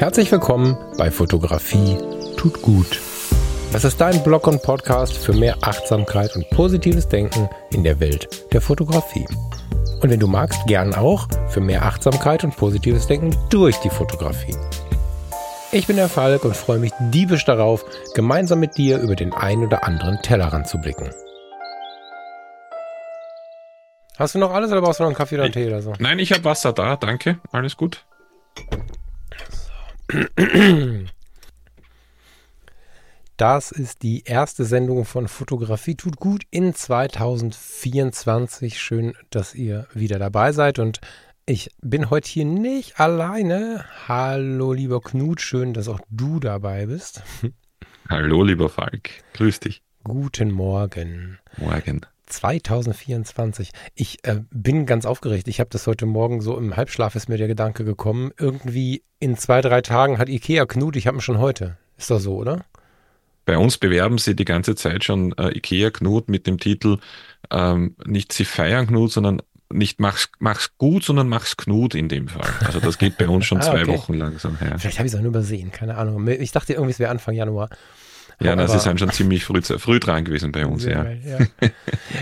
Herzlich willkommen bei Fotografie tut gut. Das ist dein Blog und Podcast für mehr Achtsamkeit und positives Denken in der Welt der Fotografie. Und wenn du magst, gern auch für mehr Achtsamkeit und positives Denken durch die Fotografie. Ich bin der Falk und freue mich diebisch darauf, gemeinsam mit dir über den ein oder anderen Tellerrand zu blicken. Hast du noch alles oder brauchst du noch einen Kaffee oder einen Tee oder so? Nein, ich habe Wasser da, danke. Alles gut. Das ist die erste Sendung von Fotografie tut gut in 2024. Schön, dass ihr wieder dabei seid und ich bin heute hier nicht alleine. Hallo, lieber Knut, schön, dass auch du dabei bist. Hallo, lieber Falk. Grüß dich. Guten Morgen. Morgen. 2024. Ich äh, bin ganz aufgeregt. Ich habe das heute Morgen so im Halbschlaf ist mir der Gedanke gekommen. Irgendwie in zwei, drei Tagen hat Ikea Knut. Ich habe ihn schon heute. Ist doch so, oder? Bei uns bewerben sie die ganze Zeit schon äh, Ikea Knut mit dem Titel ähm, nicht sie feiern Knut, sondern nicht mach's, mach's gut, sondern mach's Knut in dem Fall. Also das geht bei uns schon ah, zwei okay. Wochen langsam her. Vielleicht habe ich es auch nur übersehen, keine Ahnung. Ich dachte irgendwie, es wäre Anfang Januar. Ja, das ist dann schon ziemlich früh, früh dran gewesen bei uns, ja. ja.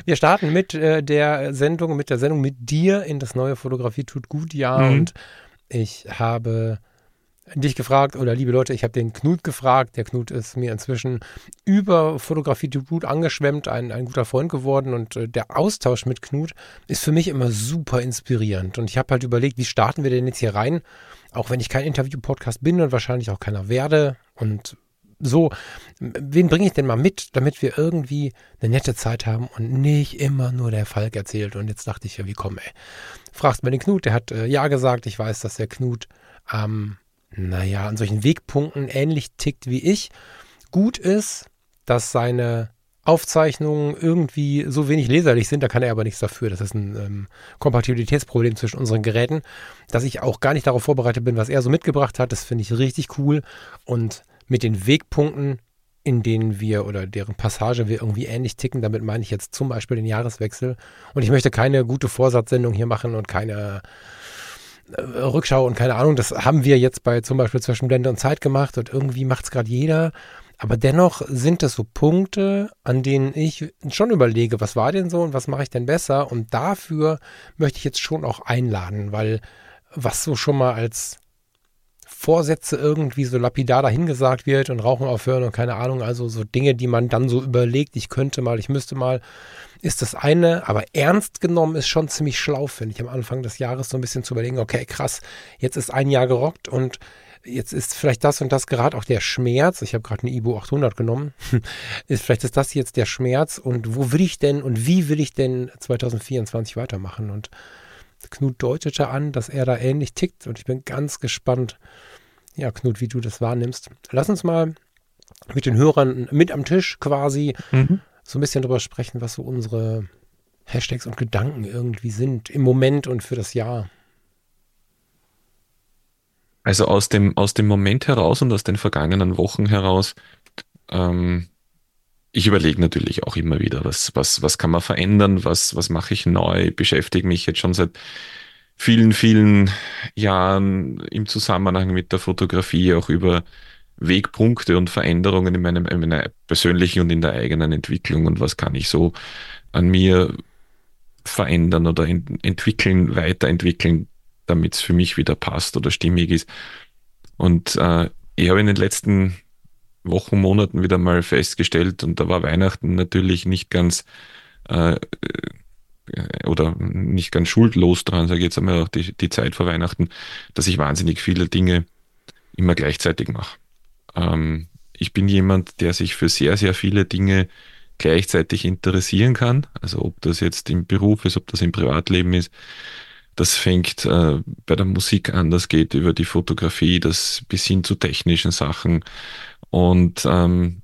Wir starten mit äh, der Sendung, mit der Sendung mit dir in das neue Fotografie tut gut Jahr mhm. und ich habe dich gefragt oder liebe Leute, ich habe den Knut gefragt. Der Knut ist mir inzwischen über Fotografie tut gut angeschwemmt, ein, ein guter Freund geworden und äh, der Austausch mit Knut ist für mich immer super inspirierend und ich habe halt überlegt, wie starten wir denn jetzt hier rein? Auch wenn ich kein Interview-Podcast bin und wahrscheinlich auch keiner werde und so, wen bringe ich denn mal mit, damit wir irgendwie eine nette Zeit haben und nicht immer nur der Falk erzählt. Und jetzt dachte ich ja, wie komm, ey. Fragst mal den Knut, der hat äh, ja gesagt. Ich weiß, dass der Knut, ähm, naja, an solchen Wegpunkten ähnlich tickt wie ich. Gut ist, dass seine Aufzeichnungen irgendwie so wenig leserlich sind, da kann er aber nichts dafür. Das ist ein ähm, Kompatibilitätsproblem zwischen unseren Geräten, dass ich auch gar nicht darauf vorbereitet bin, was er so mitgebracht hat. Das finde ich richtig cool. Und mit den Wegpunkten, in denen wir oder deren Passage wir irgendwie ähnlich ticken. Damit meine ich jetzt zum Beispiel den Jahreswechsel. Und ich möchte keine gute Vorsatzsendung hier machen und keine äh, Rückschau und keine Ahnung. Das haben wir jetzt bei zum Beispiel zwischen Blende und Zeit gemacht und irgendwie macht es gerade jeder. Aber dennoch sind es so Punkte, an denen ich schon überlege, was war denn so und was mache ich denn besser? Und dafür möchte ich jetzt schon auch einladen, weil was so schon mal als Vorsätze irgendwie so lapidar dahingesagt wird und Rauchen aufhören und keine Ahnung, also so Dinge, die man dann so überlegt, ich könnte mal, ich müsste mal, ist das eine, aber ernst genommen ist schon ziemlich schlau, finde ich, am Anfang des Jahres so ein bisschen zu überlegen, okay, krass, jetzt ist ein Jahr gerockt und jetzt ist vielleicht das und das gerade auch der Schmerz. Ich habe gerade eine Ibu 800 genommen. ist, vielleicht ist das jetzt der Schmerz und wo will ich denn und wie will ich denn 2024 weitermachen? Und Knut deutete an, dass er da ähnlich tickt und ich bin ganz gespannt, ja, Knut, wie du das wahrnimmst. Lass uns mal mit den Hörern mit am Tisch quasi mhm. so ein bisschen drüber sprechen, was so unsere Hashtags und Gedanken irgendwie sind im Moment und für das Jahr. Also aus dem, aus dem Moment heraus und aus den vergangenen Wochen heraus ähm, ich überlege natürlich auch immer wieder, was, was, was kann man verändern, was, was mache ich neu, beschäftige mich jetzt schon seit vielen, vielen Jahren im Zusammenhang mit der Fotografie auch über Wegpunkte und Veränderungen in, meinem, in meiner persönlichen und in der eigenen Entwicklung und was kann ich so an mir verändern oder in, entwickeln, weiterentwickeln, damit es für mich wieder passt oder stimmig ist. Und äh, ich habe in den letzten Wochen, Monaten wieder mal festgestellt und da war Weihnachten natürlich nicht ganz äh, äh oder nicht ganz schuldlos dran, sage ich jetzt einmal auch die, die Zeit vor Weihnachten, dass ich wahnsinnig viele Dinge immer gleichzeitig mache. Ähm, ich bin jemand, der sich für sehr, sehr viele Dinge gleichzeitig interessieren kann. Also ob das jetzt im Beruf ist, ob das im Privatleben ist. Das fängt äh, bei der Musik an, das geht über die Fotografie, das bis hin zu technischen Sachen, und ähm,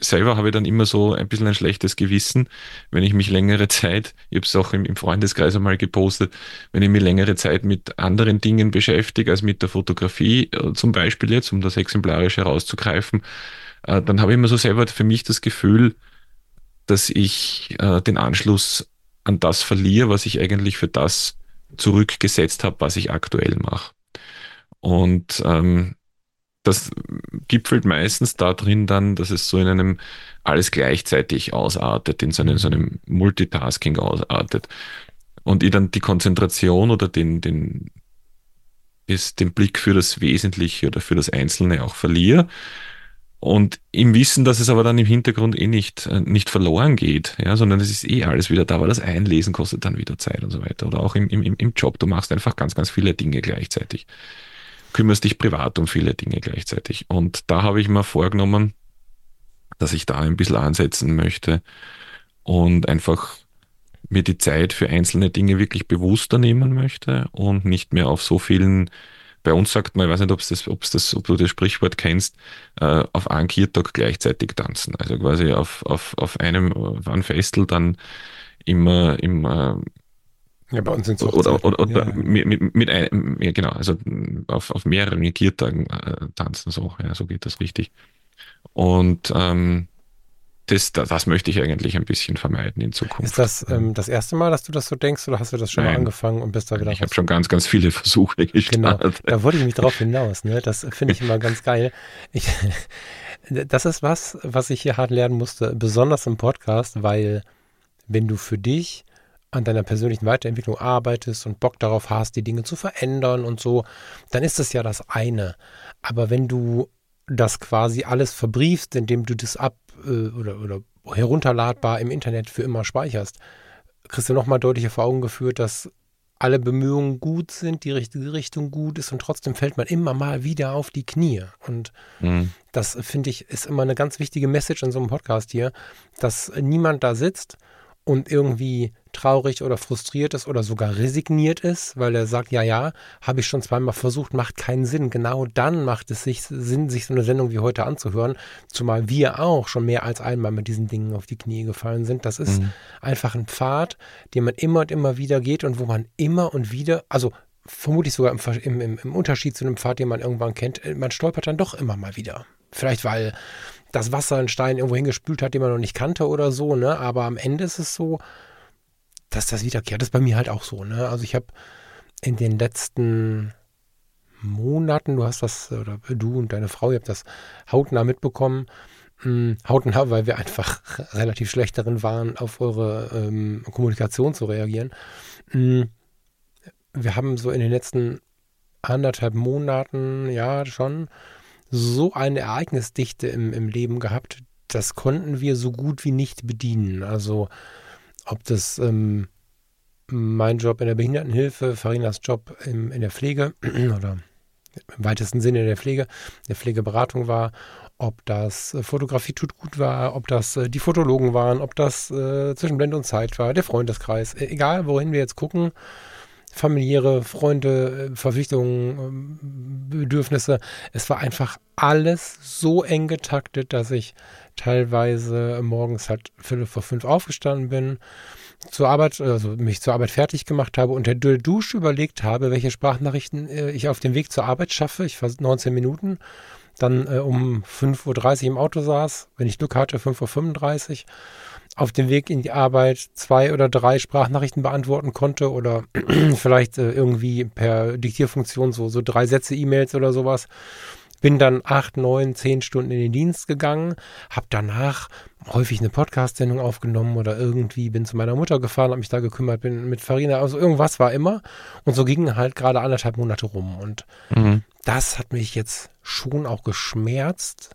selber habe ich dann immer so ein bisschen ein schlechtes Gewissen, wenn ich mich längere Zeit, ich habe es auch im, im Freundeskreis einmal gepostet, wenn ich mich längere Zeit mit anderen Dingen beschäftige als mit der Fotografie, äh, zum Beispiel jetzt, um das exemplarisch herauszugreifen, äh, dann habe ich immer so selber für mich das Gefühl, dass ich äh, den Anschluss an das verliere, was ich eigentlich für das zurückgesetzt habe, was ich aktuell mache. Und ähm, das gipfelt meistens darin dann, dass es so in einem alles gleichzeitig ausartet, in so einem, so einem Multitasking ausartet. Und ich dann die Konzentration oder den, den, ist den Blick für das Wesentliche oder für das Einzelne auch verliere. Und im Wissen, dass es aber dann im Hintergrund eh nicht, äh, nicht verloren geht, ja, sondern es ist eh alles wieder da, weil das Einlesen kostet dann wieder Zeit und so weiter. Oder auch im, im, im Job, du machst einfach ganz, ganz viele Dinge gleichzeitig. Kümmerst dich privat um viele Dinge gleichzeitig. Und da habe ich mir vorgenommen, dass ich da ein bisschen ansetzen möchte und einfach mir die Zeit für einzelne Dinge wirklich bewusster nehmen möchte und nicht mehr auf so vielen, bei uns sagt man, ich weiß nicht, ob das, ob das, ob du das Sprichwort kennst, äh, auf einen Kiertag gleichzeitig tanzen. Also quasi auf, auf, auf einem, auf einem Festel dann immer, immer ja, bei uns sind es oder, oder, oder ja. mit, mit, einem, genau, also auf, auf mehreren Kiertagen äh, tanzen, so, ja, so geht das richtig. Und ähm, das, das möchte ich eigentlich ein bisschen vermeiden in Zukunft. Ist das ähm, das erste Mal, dass du das so denkst oder hast du das schon Nein. mal angefangen und bist da wieder Ich habe schon ganz, ganz viele Versuche gestartet. Genau, da wollte ich mich drauf hinaus. Ne? Das finde ich immer ganz geil. Ich, das ist was, was ich hier hart lernen musste, besonders im Podcast, weil wenn du für dich an deiner persönlichen Weiterentwicklung arbeitest und Bock darauf hast, die Dinge zu verändern und so, dann ist das ja das eine. Aber wenn du das quasi alles verbriefst, indem du das ab äh, oder, oder herunterladbar im Internet für immer speicherst, kriegst du nochmal deutlicher vor Augen geführt, dass alle Bemühungen gut sind, die richtige Richtung gut ist und trotzdem fällt man immer mal wieder auf die Knie. Und mhm. das finde ich ist immer eine ganz wichtige Message in so einem Podcast hier, dass niemand da sitzt und irgendwie traurig oder frustriert ist oder sogar resigniert ist, weil er sagt, ja, ja, habe ich schon zweimal versucht, macht keinen Sinn. Genau dann macht es sich Sinn, sich so eine Sendung wie heute anzuhören, zumal wir auch schon mehr als einmal mit diesen Dingen auf die Knie gefallen sind. Das ist mhm. einfach ein Pfad, den man immer und immer wieder geht und wo man immer und wieder, also vermutlich sogar im, im, im Unterschied zu einem Pfad, den man irgendwann kennt, äh, man stolpert dann doch immer mal wieder. Vielleicht weil das Wasser einen Stein irgendwo hingespült hat, den man noch nicht kannte oder so, ne? Aber am Ende ist es so, dass das wiederkehrt. Das ist bei mir halt auch so, ne? Also ich habe in den letzten Monaten, du hast das, oder du und deine Frau, ihr habt das hautnah mitbekommen, hm, hautnah, weil wir einfach relativ schlecht darin waren, auf eure ähm, Kommunikation zu reagieren. Hm, wir haben so in den letzten anderthalb Monaten, ja, schon so eine Ereignisdichte im, im Leben gehabt, das konnten wir so gut wie nicht bedienen. Also ob das ähm, mein Job in der Behindertenhilfe, Farinas Job im, in der Pflege oder im weitesten Sinne in der Pflege, der Pflegeberatung war, ob das äh, Fotografie tut gut war, ob das äh, die Fotologen waren, ob das äh, zwischen Blende und Zeit war, der Freundeskreis, e-, egal wohin wir jetzt gucken, familiäre Freunde, äh, Verpflichtungen, ähm, Bedürfnisse. Es war einfach alles so eng getaktet, dass ich teilweise morgens halt Viertel vor fünf aufgestanden bin, zur Arbeit, also mich zur Arbeit fertig gemacht habe und der Dusche überlegt habe, welche Sprachnachrichten äh, ich auf dem Weg zur Arbeit schaffe. Ich war 19 Minuten, dann äh, um 5.30 Uhr im Auto saß, wenn ich Glück hatte, 5.35 Uhr auf dem Weg in die Arbeit zwei oder drei Sprachnachrichten beantworten konnte oder vielleicht äh, irgendwie per Diktierfunktion so, so drei Sätze E-Mails oder sowas. Bin dann acht, neun, zehn Stunden in den Dienst gegangen, habe danach häufig eine Podcast-Sendung aufgenommen oder irgendwie bin zu meiner Mutter gefahren, habe mich da gekümmert, bin mit Farina, also irgendwas war immer. Und so gingen halt gerade anderthalb Monate rum. Und mhm. das hat mich jetzt schon auch geschmerzt.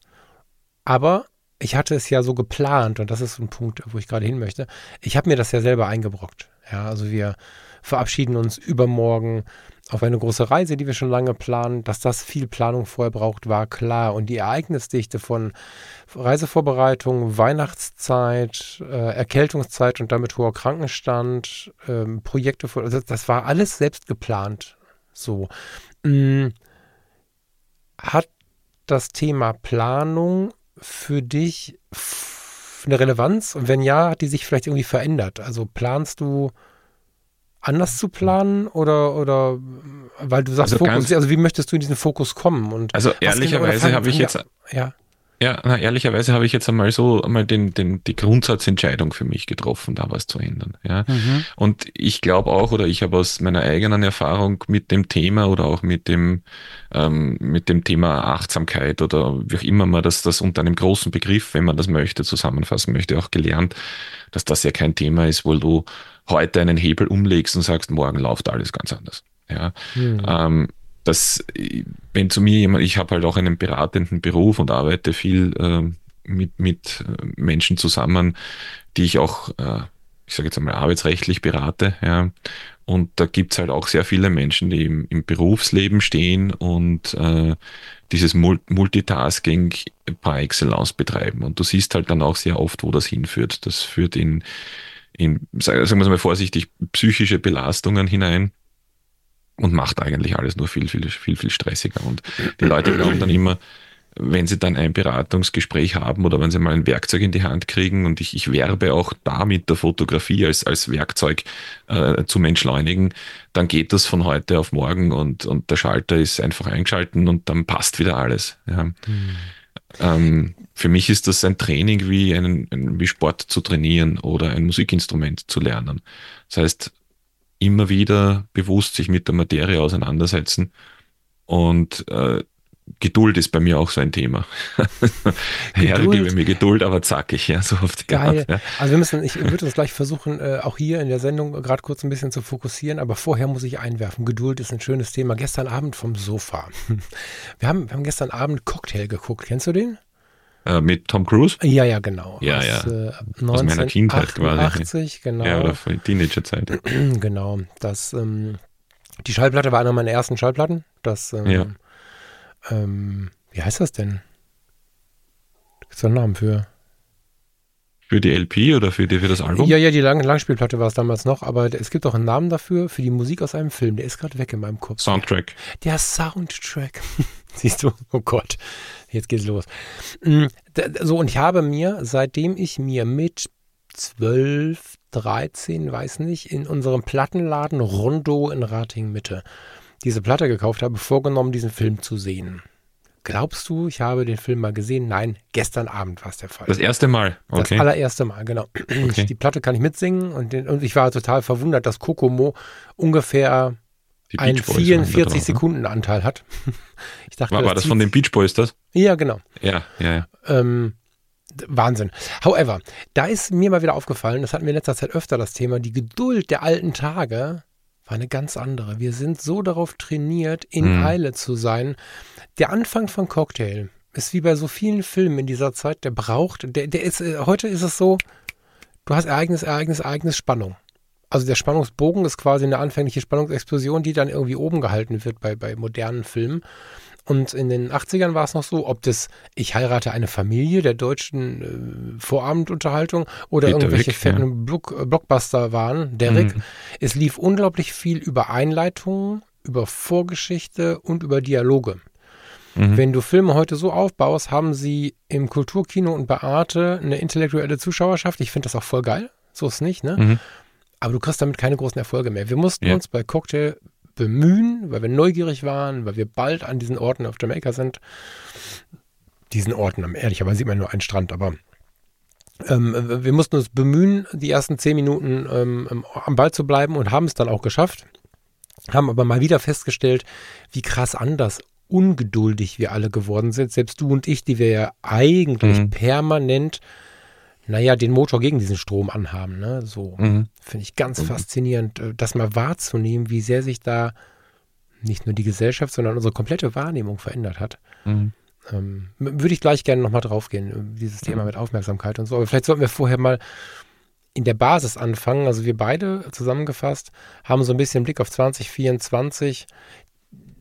Aber ich hatte es ja so geplant und das ist ein Punkt, wo ich gerade hin möchte. Ich habe mir das ja selber eingebrockt. Ja, also wir verabschieden uns übermorgen auf eine große Reise, die wir schon lange planen. Dass das viel Planung vorher braucht, war klar. Und die Ereignisdichte von Reisevorbereitung, Weihnachtszeit, äh, Erkältungszeit und damit hoher Krankenstand, ähm, Projekte, also das war alles selbst geplant. So. Hm. Hat das Thema Planung für dich eine Relevanz? Und wenn ja, hat die sich vielleicht irgendwie verändert? Also planst du anders zu planen oder oder weil du sagst also Fokus, also wie möchtest du in diesen Fokus kommen? Und also ehrlicherweise habe ich jetzt ja. Ja, na, ehrlicherweise habe ich jetzt einmal so einmal den, den, die Grundsatzentscheidung für mich getroffen, da was zu ändern. Ja. Mhm. Und ich glaube auch, oder ich habe aus meiner eigenen Erfahrung mit dem Thema oder auch mit dem, ähm, mit dem Thema Achtsamkeit oder wie auch immer man das, das unter einem großen Begriff, wenn man das möchte, zusammenfassen möchte, auch gelernt, dass das ja kein Thema ist, wo du heute einen Hebel umlegst und sagst, morgen läuft alles ganz anders. Ja. Mhm. Ähm, dass, wenn zu mir jemand, ich habe halt auch einen beratenden Beruf und arbeite viel äh, mit, mit Menschen zusammen, die ich auch, äh, ich sage jetzt einmal, arbeitsrechtlich berate, ja. Und da gibt's halt auch sehr viele Menschen, die im, im Berufsleben stehen und äh, dieses Multitasking par excellence betreiben. Und du siehst halt dann auch sehr oft, wo das hinführt. Das führt in, in sagen wir mal vorsichtig, psychische Belastungen hinein und macht eigentlich alles nur viel, viel, viel, viel stressiger. Und die Leute glauben dann immer, wenn sie dann ein Beratungsgespräch haben oder wenn sie mal ein Werkzeug in die Hand kriegen und ich, ich werbe auch da mit der Fotografie als, als Werkzeug äh, zum Entschleunigen, dann geht das von heute auf morgen und, und der Schalter ist einfach eingeschalten und dann passt wieder alles. Ja. Mhm. Ähm, für mich ist das ein Training wie, einen, wie Sport zu trainieren oder ein Musikinstrument zu lernen. Das heißt, immer wieder bewusst sich mit der Materie auseinandersetzen. Und äh, Geduld ist bei mir auch so ein Thema. Herr, gebe mir Geduld, aber zackig, ja, so oft. Geil. Ja. Also wir müssen, ich würde uns gleich versuchen, äh, auch hier in der Sendung gerade kurz ein bisschen zu fokussieren, aber vorher muss ich einwerfen. Geduld ist ein schönes Thema. Gestern Abend vom Sofa. Wir haben, wir haben gestern Abend Cocktail geguckt. Kennst du den? Äh, mit Tom Cruise? Ja, ja, genau. Ja, Aus, ja. Äh, Aus meiner Kindheit 88, quasi. genau. Ja, oder Teenagerzeit. genau. Das, ähm, die Schallplatte war einer meiner ersten Schallplatten. Das, ähm, ja. ähm, wie heißt das denn? Gibt es einen Namen für? Für die LP oder für, die, für das Album? Ja, ja, die Lang Langspielplatte war es damals noch, aber es gibt auch einen Namen dafür, für die Musik aus einem Film. Der ist gerade weg in meinem Kopf. Soundtrack. Der Soundtrack. Siehst du? Oh Gott. Jetzt geht's los. Mm, so, und ich habe mir, seitdem ich mir mit 12, 13, weiß nicht, in unserem Plattenladen Rondo in Rating Mitte diese Platte gekauft habe, vorgenommen, diesen Film zu sehen. Glaubst du, ich habe den Film mal gesehen? Nein, gestern Abend war es der Fall. Das erste Mal? Okay. Das allererste Mal, genau. Okay. Die Platte kann ich mitsingen und, den, und ich war total verwundert, dass Kokomo ungefähr einen 44 ne? Hat. Ich dachte, war, war das, das von den Beach Boys das? Ja, genau. Ja, ja, ja. Ähm, Wahnsinn. However, da ist mir mal wieder aufgefallen, das hatten wir in letzter Zeit öfter das Thema, die Geduld der alten Tage war eine ganz andere. Wir sind so darauf trainiert, in mhm. Eile zu sein. Der Anfang von Cocktail ist wie bei so vielen Filmen in dieser Zeit, der braucht, der, der ist, äh, heute ist es so, du hast Ereignis, Ereignis, Ereignis, Spannung also der Spannungsbogen ist quasi eine anfängliche Spannungsexplosion, die dann irgendwie oben gehalten wird bei, bei modernen Filmen. Und in den 80ern war es noch so, ob das Ich heirate eine Familie der deutschen äh, Vorabendunterhaltung oder Peter irgendwelche Wick, fetten ja. Block, äh, Blockbuster waren, Derek. Mhm. Es lief unglaublich viel über Einleitungen, über Vorgeschichte und über Dialoge. Mhm. Wenn du Filme heute so aufbaust, haben sie im Kulturkino und bei Arte eine intellektuelle Zuschauerschaft. Ich finde das auch voll geil. So ist es nicht, ne? Mhm. Aber du kriegst damit keine großen Erfolge mehr. Wir mussten ja. uns bei Cocktail bemühen, weil wir neugierig waren, weil wir bald an diesen Orten auf Jamaika sind. Diesen Orten, ehrlicherweise sieht man nur einen Strand, aber ähm, wir mussten uns bemühen, die ersten zehn Minuten ähm, am Ball zu bleiben und haben es dann auch geschafft. Haben aber mal wieder festgestellt, wie krass anders ungeduldig wir alle geworden sind. Selbst du und ich, die wir ja eigentlich mhm. permanent naja, den Motor gegen diesen Strom anhaben. Ne? So mhm. finde ich ganz mhm. faszinierend, äh, das mal wahrzunehmen, wie sehr sich da nicht nur die Gesellschaft, sondern unsere komplette Wahrnehmung verändert hat. Mhm. Ähm, würde ich gleich gerne nochmal drauf gehen, äh, dieses Thema mhm. mit Aufmerksamkeit und so. Aber vielleicht sollten wir vorher mal in der Basis anfangen. Also wir beide zusammengefasst haben so ein bisschen Blick auf 2024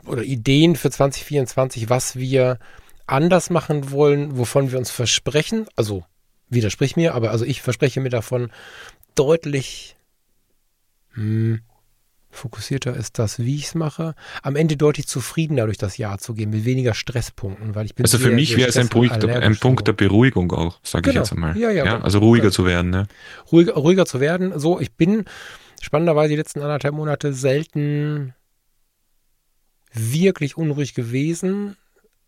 oder Ideen für 2024, was wir anders machen wollen, wovon wir uns versprechen. Also widersprich mir, aber also ich verspreche mir davon deutlich hm, fokussierter ist das, wie ich es mache. Am Ende deutlich zufriedener durch das Jahr zu gehen, mit weniger Stresspunkten, weil ich bin Also für mich wäre es ein Punkt, ein Punkt der Beruhigung auch, sage genau. ich jetzt einmal. Ja, ja, ja also ruhiger ja. zu werden. Ne? Ruhiger, ruhiger zu werden. So, ich bin spannenderweise die letzten anderthalb Monate selten wirklich unruhig gewesen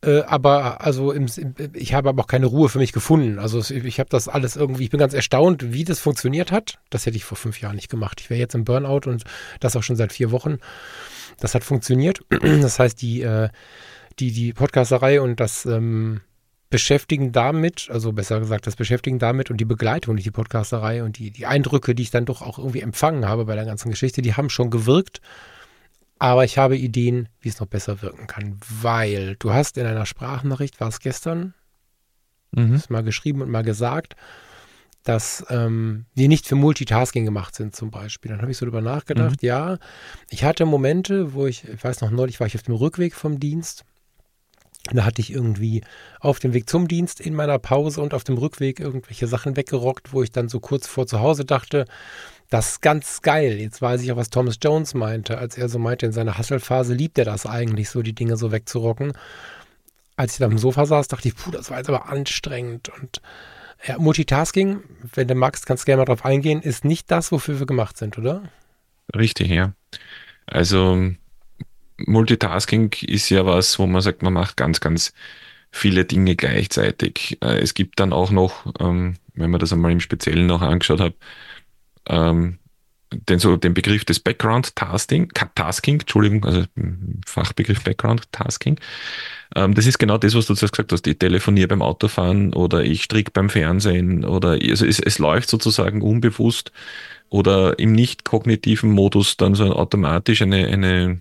Äh, aber also im, ich habe aber auch keine Ruhe für mich gefunden. Also ich habe das alles irgendwie, ich bin ganz erstaunt, wie das funktioniert hat. Das hätte ich vor fünf Jahren nicht gemacht. Ich wäre jetzt im Burnout und das auch schon seit vier Wochen. Das hat funktioniert. Das heißt, die, äh, die, die Podcasterei und das ähm, Beschäftigen damit, also besser gesagt, das Beschäftigen damit und die Begleitung durch die Podcasterei und die, die Eindrücke, die ich dann doch auch irgendwie empfangen habe bei der ganzen Geschichte, die haben schon gewirkt. Aber ich habe Ideen, wie es noch besser wirken kann, weil du hast in einer Sprachnachricht, war es gestern, mhm. mal geschrieben und mal gesagt, dass ähm, wir nicht für Multitasking gemacht sind zum Beispiel. Dann habe ich so darüber nachgedacht, mhm. ja, ich hatte Momente, wo ich, ich weiß noch neulich, war ich auf dem Rückweg vom Dienst. Da hatte ich irgendwie auf dem Weg zum Dienst in meiner Pause und auf dem Rückweg irgendwelche Sachen weggerockt, wo ich dann so kurz vor zu Hause dachte, das ist ganz geil. Jetzt weiß ich auch, was Thomas Jones meinte, als er so meinte, in seiner Hasselphase liebt er das eigentlich, so die Dinge so wegzurocken. Als ich da am Sofa saß, dachte ich, puh, das war jetzt aber anstrengend. Und ja, Multitasking, wenn du magst, kannst du gerne mal drauf eingehen, ist nicht das, wofür wir gemacht sind, oder? Richtig, ja. Also Multitasking ist ja was, wo man sagt, man macht ganz, ganz viele Dinge gleichzeitig. Äh, es gibt dann auch noch, ähm, wenn man das einmal im Speziellen noch angeschaut hat, ähm, den, so, den Begriff des Background Tasking, Tasking, Entschuldigung, also Fachbegriff Background Tasking. Ähm, das ist genau das, was du zuerst gesagt hast. Ich telefoniere beim Autofahren oder ich stricke beim Fernsehen oder also es, es läuft sozusagen unbewusst oder im nicht kognitiven Modus dann so automatisch eine, eine,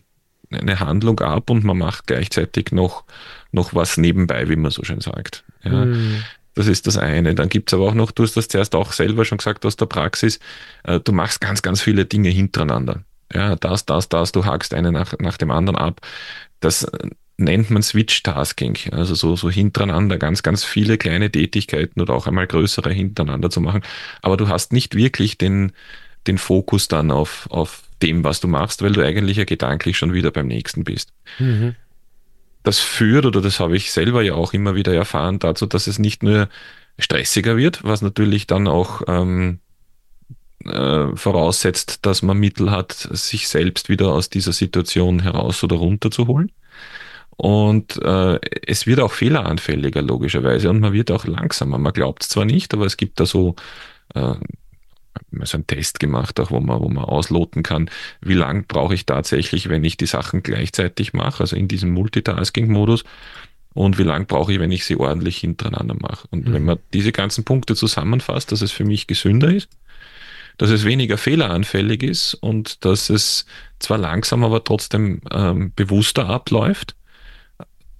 eine Handlung ab und man macht gleichzeitig noch, noch was nebenbei, wie man so schön sagt. Ja. Mm. Das ist das eine. Dann gibt's aber auch noch, du hast das zuerst auch selber schon gesagt aus der Praxis, äh, du machst ganz, ganz viele Dinge hintereinander. Ja, das, das, das, du hakst eine nach, nach dem anderen ab. Das äh, nennt man Switch-Tasking, also so, so hintereinander ganz, ganz viele kleine Tätigkeiten oder auch einmal größere hintereinander zu machen. Aber du hast nicht wirklich den, den Fokus dann auf, auf dem, was du machst, weil du eigentlich ja gedanklich schon wieder beim nächsten bist. Mhm das führt, oder das habe ich selber ja auch immer wieder erfahren, dazu, dass es nicht nur stressiger wird, was natürlich dann auch ähm, äh, voraussetzt, dass man Mittel hat, sich selbst wieder aus dieser Situation heraus oder runter zu holen. Und äh, es wird auch fehleranfälliger, logischerweise, und man wird auch langsamer. Man glaubt es zwar nicht, aber es gibt da so äh, so einen Test gemacht, auch wo man, wo man ausloten kann, wie lang brauche ich tatsächlich, wenn ich die Sachen gleichzeitig mache, also in diesem Multitasking-Modus, und wie lang brauche ich, wenn ich sie ordentlich hintereinander mache. Und mhm. wenn man diese ganzen Punkte zusammenfasst, dass es für mich gesünder ist, dass es weniger fehleranfällig ist und dass es zwar langsam, aber trotzdem ähm, bewusster abläuft,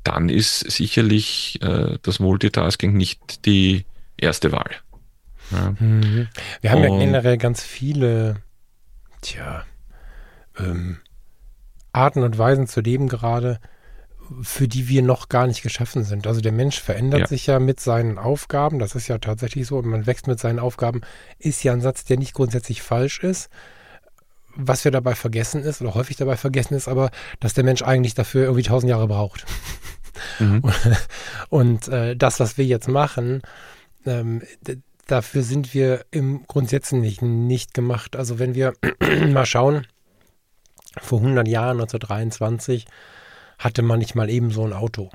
dann ist sicherlich äh, das Multitasking nicht die erste Wahl. Ja. Mhm. Wir haben und, ja generell ganz viele, tja, ähm, Arten und Weisen zu leben gerade, für die wir noch gar nicht geschaffen sind. Also der Mensch verändert ja. sich ja mit seinen Aufgaben, das ist ja tatsächlich so, und man wächst mit seinen Aufgaben, ist ja ein Satz, der nicht grundsätzlich falsch ist. Was wir dabei vergessen ist, oder häufig dabei vergessen ist, aber, dass der Mensch eigentlich dafür irgendwie tausend Jahre braucht. Mhm. Und äh, das, was wir jetzt machen, ähm, dafür sind wir im Grundsätzlich nicht gemacht. Also wenn wir mal schauen, vor 100 Jahren, 1923, hatte man nicht mal eben so ein Auto.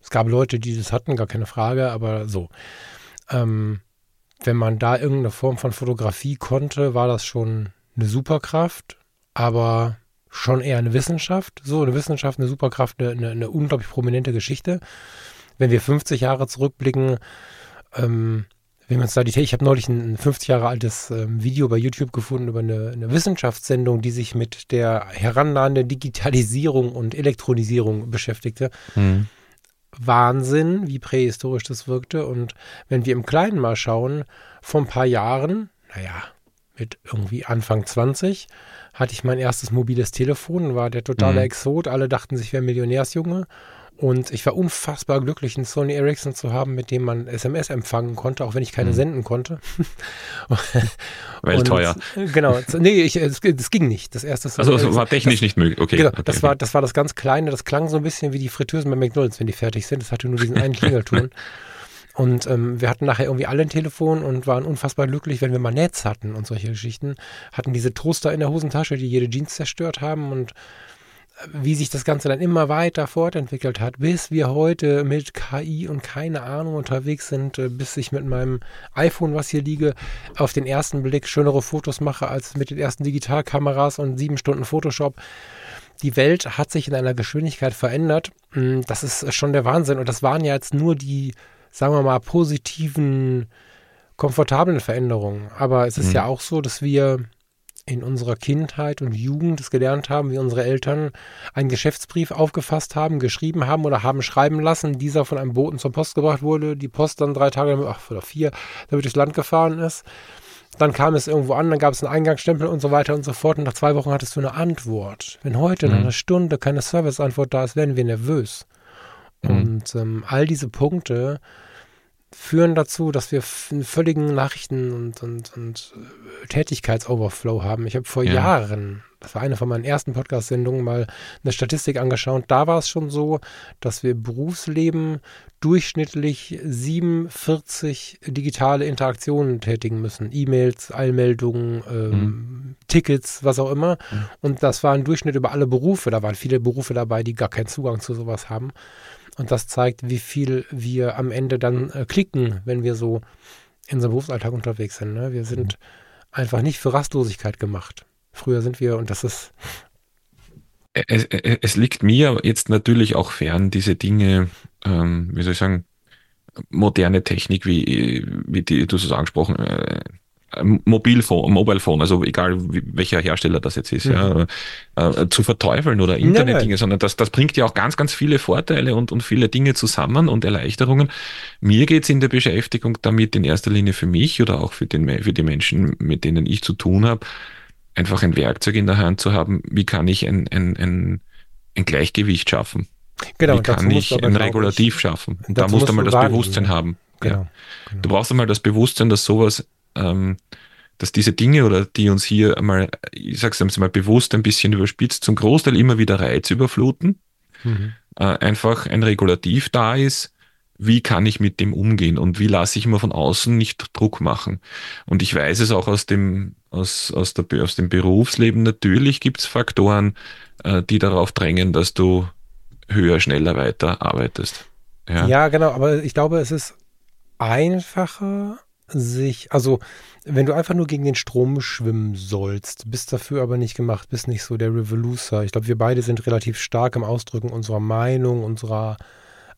Es gab Leute, die das hatten, gar keine Frage, aber so. Ähm, wenn man da irgendeine Form von Fotografie konnte, war das schon eine Superkraft, aber schon eher eine Wissenschaft. So, eine Wissenschaft, eine Superkraft, eine, eine, eine unglaublich prominente Geschichte. Wenn wir 50 Jahre zurückblicken, ähm, wenn man es da die, ich habe neulich ein 50 Jahre altes ähm, Video bei YouTube gefunden über eine, eine, Wissenschaftssendung, die sich mit der herannahenden Digitalisierung und Elektronisierung beschäftigte. Mhm. Wahnsinn, wie prähistorisch das wirkte. Und wenn wir im Kleinen mal schauen, vor ein paar Jahren, naja, mit irgendwie Anfang 20, hatte ich mein erstes mobiles Telefon, war der totale mhm. Exot. Alle dachten sich, wäre Millionärsjunge. Und ich war unfassbar glücklich, einen Sony Ericsson zu haben, mit dem man SMS empfangen konnte, auch wenn ich keine mhm. senden konnte. Weil teuer. Genau. Nee, ich, es, es, ging nicht. Das erste Sony Also es war technisch das, nicht möglich. Okay. Genau, okay, das, War, das war das ganz Kleine. Das klang so ein bisschen wie die Fritteusen bei McDonalds, wenn die fertig sind. Das hatte nur diesen einen Klingelton. Und ähm, wir hatten nachher irgendwie alle ein Telefon und waren unfassbar glücklich, wenn wir mal Netz hatten und solche Geschichten. Hatten diese Toaster in der Hosentasche, die jede Jeans zerstört haben und wie sich das Ganze dann immer weiter fortentwickelt hat, bis wir heute mit KI und keine Ahnung unterwegs sind, äh, bis ich mit meinem iPhone, was hier liege, auf den ersten Blick schönere Fotos mache als mit den ersten Digitalkameras und sieben Stunden Photoshop. Die Welt hat sich in einer Geschwindigkeit verändert. Mm, das ist schon der Wahnsinn. Und das waren ja jetzt nur die, sagen wir mal, positiven, komfortablen Veränderungen. Aber es ist mhm. ja auch so, dass wir in unserer Kindheit und Jugend es gelernt haben, wie unsere Eltern einen Geschäftsbrief aufgefasst haben, geschrieben haben oder haben schreiben lassen, dieser von einem Boten zur Post gebracht wurde, die Post dann drei Tage, ach, oder vier, damit durchs Land gefahren ist. Dann kam es irgendwo an, dann gab es einen Eingangsstempel und so weiter und so fort. Und nach zwei Wochen hattest du eine Antwort. Wenn heute mhm. in einer Stunde keine Serviceantwort da ist, werden wir nervös. Mhm. Und ähm, all diese Punkte führen dazu, dass wir einen völligen Nachrichten- und, und, und äh, Tätigkeitsoverflow haben. Ich habe vor ja. Jahren, das war eine von meinen ersten Podcast-Sendungen, mal eine Statistik angeschaut. Da war es schon so, dass wir Berufsleben durchschnittlich 47 digitale Interaktionen tätigen müssen. E-Mails, Eilmeldungen, ähm, mhm. Tickets, was auch immer. Mhm. Und das war ein Durchschnitt über alle Berufe. Da waren viele Berufe dabei, die gar keinen Zugang zu sowas haben. Und das zeigt, wie viel wir am Ende dann äh, klicken, wenn wir so in unserem Berufsalltag unterwegs sind. Ne? Wir sind mhm. einfach nicht für Rastlosigkeit gemacht. Früher sind wir, und das ist. Es, es liegt mir jetzt natürlich auch fern, diese Dinge, ähm, wie soll ich sagen, moderne Technik, wie, wie die, du es angesprochen, äh, Mobilphone, Mobile Phone, also egal welcher Hersteller das jetzt ist, mhm. ja, äh, zu verteufeln oder Internetdinge, sondern das, das bringt ja auch ganz, ganz viele Vorteile und, und viele Dinge zusammen und Erleichterungen. Mir geht's in der Beschäftigung damit in erster Linie für mich oder auch für, den, für die Menschen, mit denen ich zu tun habe, einfach ein Werkzeug in der Hand zu haben, wie kann ich ein, ein, ein, ein Gleichgewicht schaffen? Genau, wie kann ich ein Regulativ ich, schaffen? Da musst du mal das Bewusstsein haben. Genau, ja. genau. Du brauchst einmal das Bewusstsein, dass sowas ähm, dass diese Dinge oder die uns hier einmal, ich sag's einmal bewusst ein bisschen überspitzt, zum Großteil immer wieder Reiz überfluten, mhm. äh, einfach ein Regulativ da ist, wie kann ich mit dem umgehen und wie lasse ich mir von außen nicht Druck machen. Und ich weiß es auch aus dem, aus, aus, der, aus dem Berufsleben, natürlich gibt's Faktoren, äh, die darauf drängen, dass du höher, schneller weiter arbeitest. Ja. ja, genau, aber ich glaube, es ist einfacher, sich, also wenn du einfach nur gegen den Strom schwimmen sollst, bist dafür aber nicht gemacht, bist nicht so der Revolucer. Ich glaube, wir beide sind relativ stark im Ausdrücken unserer Meinung, unserer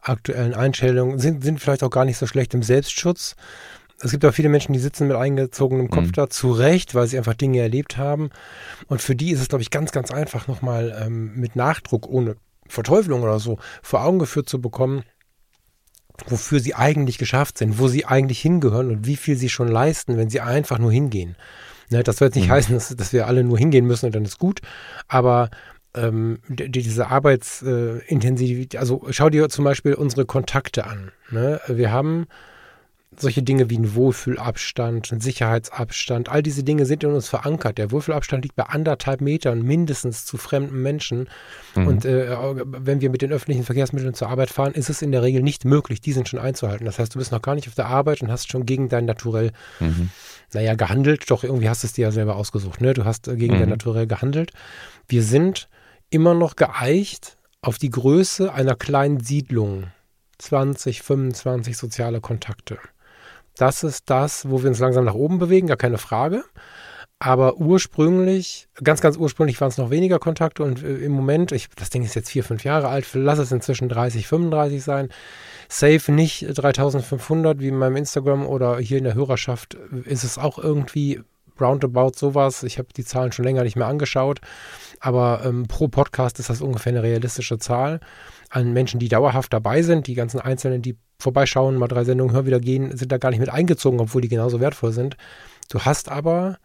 aktuellen Einstellung, sind, sind vielleicht auch gar nicht so schlecht im Selbstschutz. Es gibt auch viele Menschen, die sitzen mit eingezogenem Kopf mhm. da zurecht, weil sie einfach Dinge erlebt haben. Und für die ist es, glaube ich, ganz, ganz einfach nochmal ähm, mit Nachdruck, ohne Verteufelung oder so, vor Augen geführt zu bekommen, wofür sie eigentlich geschafft sind, wo sie eigentlich hingehören und wie viel sie schon leisten, wenn sie einfach nur hingehen. Ne, das soll jetzt nicht mhm. heißen, dass, dass, wir alle nur hingehen müssen und dann ist gut, aber ähm, diese Arbeitsintensität, äh, also schau dir zum Beispiel unsere Kontakte an. Ne? Wir haben solche Dinge wie ein Wohlfühlabstand, ein Sicherheitsabstand, all diese Dinge sind in uns verankert. Der Wohlfühlabstand liegt bei anderthalb Metern mindestens zu fremden Menschen. Mhm. Und äh, wenn wir mit den öffentlichen Verkehrsmitteln zur Arbeit fahren, ist es in der Regel nicht möglich, diesen schon einzuhalten. Das heißt, du bist noch gar nicht auf der Arbeit und hast schon gegen dein Naturell, mhm. naja, gehandelt. Doch irgendwie hast du es dir ja selber ausgesucht. Ne? Du hast äh, gegen mhm. dein Naturell gehandelt. Wir sind immer noch geeicht auf die Größe einer kleinen Siedlung. 20, 25 soziale Kontakte. Das ist das, wo wir uns langsam nach oben bewegen, gar keine Frage. Aber ursprünglich, ganz, ganz ursprünglich waren es noch weniger Kontakte und äh, im Moment, ich, das Ding ist jetzt vier, fünf Jahre alt, lass es inzwischen 30, 35 sein. Safe nicht 3500 wie in meinem Instagram oder hier in der Hörerschaft ist es auch irgendwie roundabout sowas. Ich habe die Zahlen schon länger nicht mehr angeschaut, aber ähm, pro Podcast ist das ungefähr eine realistische Zahl an Menschen, die dauerhaft dabei sind. Die ganzen Einzelnen, die vorbeischauen, mal drei Sendungen hören, wieder gehen, sind da gar nicht mit eingezogen, obwohl die genauso wertvoll sind. Du hast aber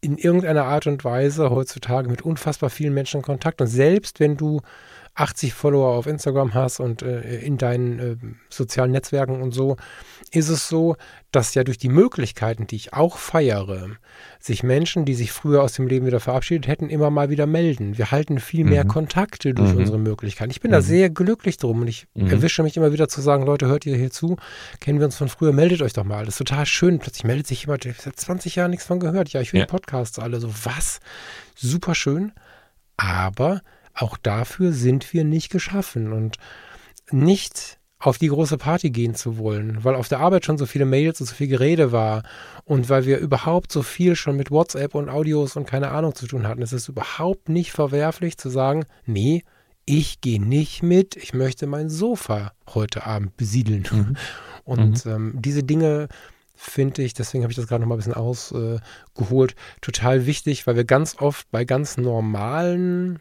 in irgendeiner Art und Weise heutzutage mit unfassbar vielen Menschen Kontakt. Und selbst wenn du 80 Follower auf Instagram hast und äh, in deinen äh, sozialen Netzwerken und so, ist es so, dass ja durch die Möglichkeiten, die ich auch feiere, sich Menschen, die sich früher aus dem Leben wieder verabschiedet hätten, immer mal wieder melden. Wir halten viel mehr mhm. Kontakte durch mhm. unsere Möglichkeiten. Ich bin mhm. da sehr glücklich drum und ich mhm. erwische mich immer wieder zu sagen, Leute, hört ihr hier zu? Kennen wir uns von früher? Meldet euch doch mal. Das ist total schön. Plötzlich meldet sich jemand, ich habe seit 20 Jahren nichts von gehört. Ja, ich höre ja. Podcasts alle. So, was? Super schön. Aber auch dafür sind wir nicht geschaffen und nicht auf die große Party gehen zu wollen, weil auf der Arbeit schon so viele Mails und so viel Gerede war und weil wir überhaupt so viel schon mit WhatsApp und Audios und keine Ahnung zu tun hatten. Es ist überhaupt nicht verwerflich zu sagen, nee, ich gehe nicht mit, ich möchte mein Sofa heute Abend besiedeln. Mhm. Und mhm. Ähm, diese Dinge finde ich, deswegen habe ich das gerade noch mal ein bisschen ausgeholt, äh, total wichtig, weil wir ganz oft bei ganz normalen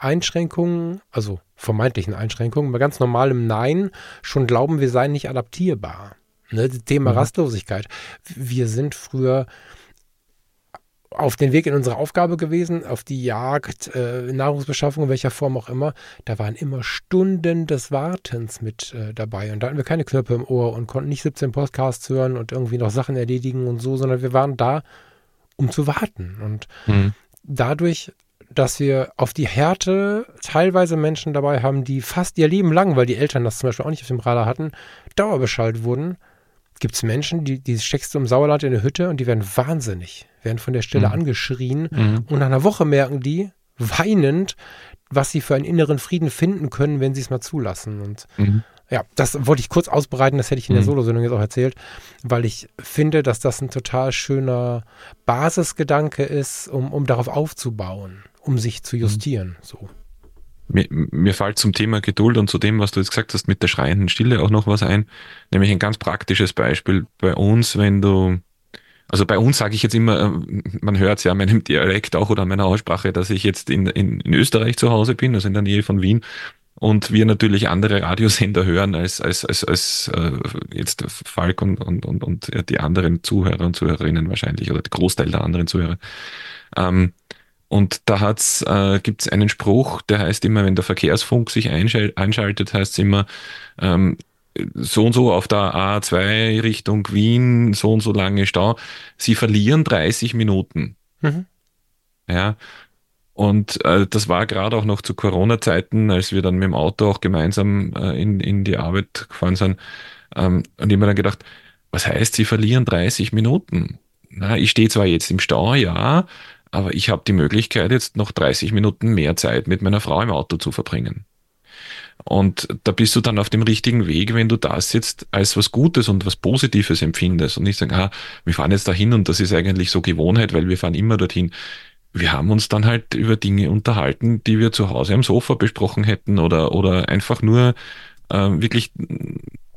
Einschränkungen, also vermeintlichen Einschränkungen, bei ganz normalem Nein schon glauben, wir seien nicht adaptierbar. Ne, Thema mhm. Rastlosigkeit. Wir sind früher auf den Weg in unsere Aufgabe gewesen, auf die Jagd, äh, Nahrungsbeschaffung, in welcher Form auch immer. Da waren immer Stunden des Wartens mit äh, dabei. Und da hatten wir keine Knöpfe im Ohr und konnten nicht 17 Podcasts hören und irgendwie noch Sachen erledigen und so, sondern wir waren da, um zu warten. Und mhm. dadurch dass wir auf die Härte teilweise Menschen dabei haben, die fast ihr Leben lang, weil die Eltern das zum Beispiel auch nicht auf dem Radar hatten, dauerbeschallt wurden. Gibt es Menschen, die, die steckst du im Sauerland in eine Hütte und die werden wahnsinnig, werden von der Stelle mhm. angeschrien mhm. und nach einer Woche merken die, weinend, was sie für einen inneren Frieden finden können, wenn sie es mal zulassen. Und mhm. ja, das wollte ich kurz ausbreiten, das hätte ich in der mhm. Solosendung jetzt auch erzählt, weil ich finde, dass das ein total schöner Basisgedanke ist, um, um darauf aufzubauen um sich zu mhm. justieren. So. Mir, mir fällt zum Thema Geduld und zu dem, was du jetzt gesagt hast, mit der schreienden Stille auch noch was ein. Nämlich ein ganz praktisches Beispiel. Bei uns, wenn du, also bei uns sage ich jetzt immer, äh, man hört es ja an meinem Dialekt auch oder an meiner Aussprache, dass ich jetzt in, in, in Österreich zu Hause bin, also in der Nähe von Wien und wir natürlich andere Radiosender hören als, als, als, als äh, jetzt Falk und, und, und, und die anderen Zuhörer und Zuhörerinnen wahrscheinlich oder der Großteil der anderen Zuhörer. Ähm, und da hat's, äh, gibt es einen Spruch, der heißt immer, wenn der Verkehrsfunk sich einschal einschaltet, heißt es immer, ähm, so und so auf der A2 Richtung Wien, so und so lange Stau. Sie verlieren 30 Minuten. Mhm. Ja. Und äh, das war gerade auch noch zu Corona-Zeiten, als wir dann mit dem Auto auch gemeinsam äh, in, in die Arbeit gefahren sind. Ähm, und ich mir dann gedacht, was heißt, sie verlieren 30 Minuten? Na, ich stehe zwar jetzt im Stau, ja, aber ich habe die Möglichkeit, jetzt noch 30 Minuten mehr Zeit mit meiner Frau im Auto zu verbringen. Und da bist du dann auf dem richtigen Weg, wenn du das jetzt als was Gutes und was Positives empfindest und nicht sagen, ah, wir fahren jetzt dahin und das ist eigentlich so Gewohnheit, weil wir fahren immer dorthin. Wir haben uns dann halt über Dinge unterhalten, die wir zu Hause am Sofa besprochen hätten oder, oder einfach nur äh, wirklich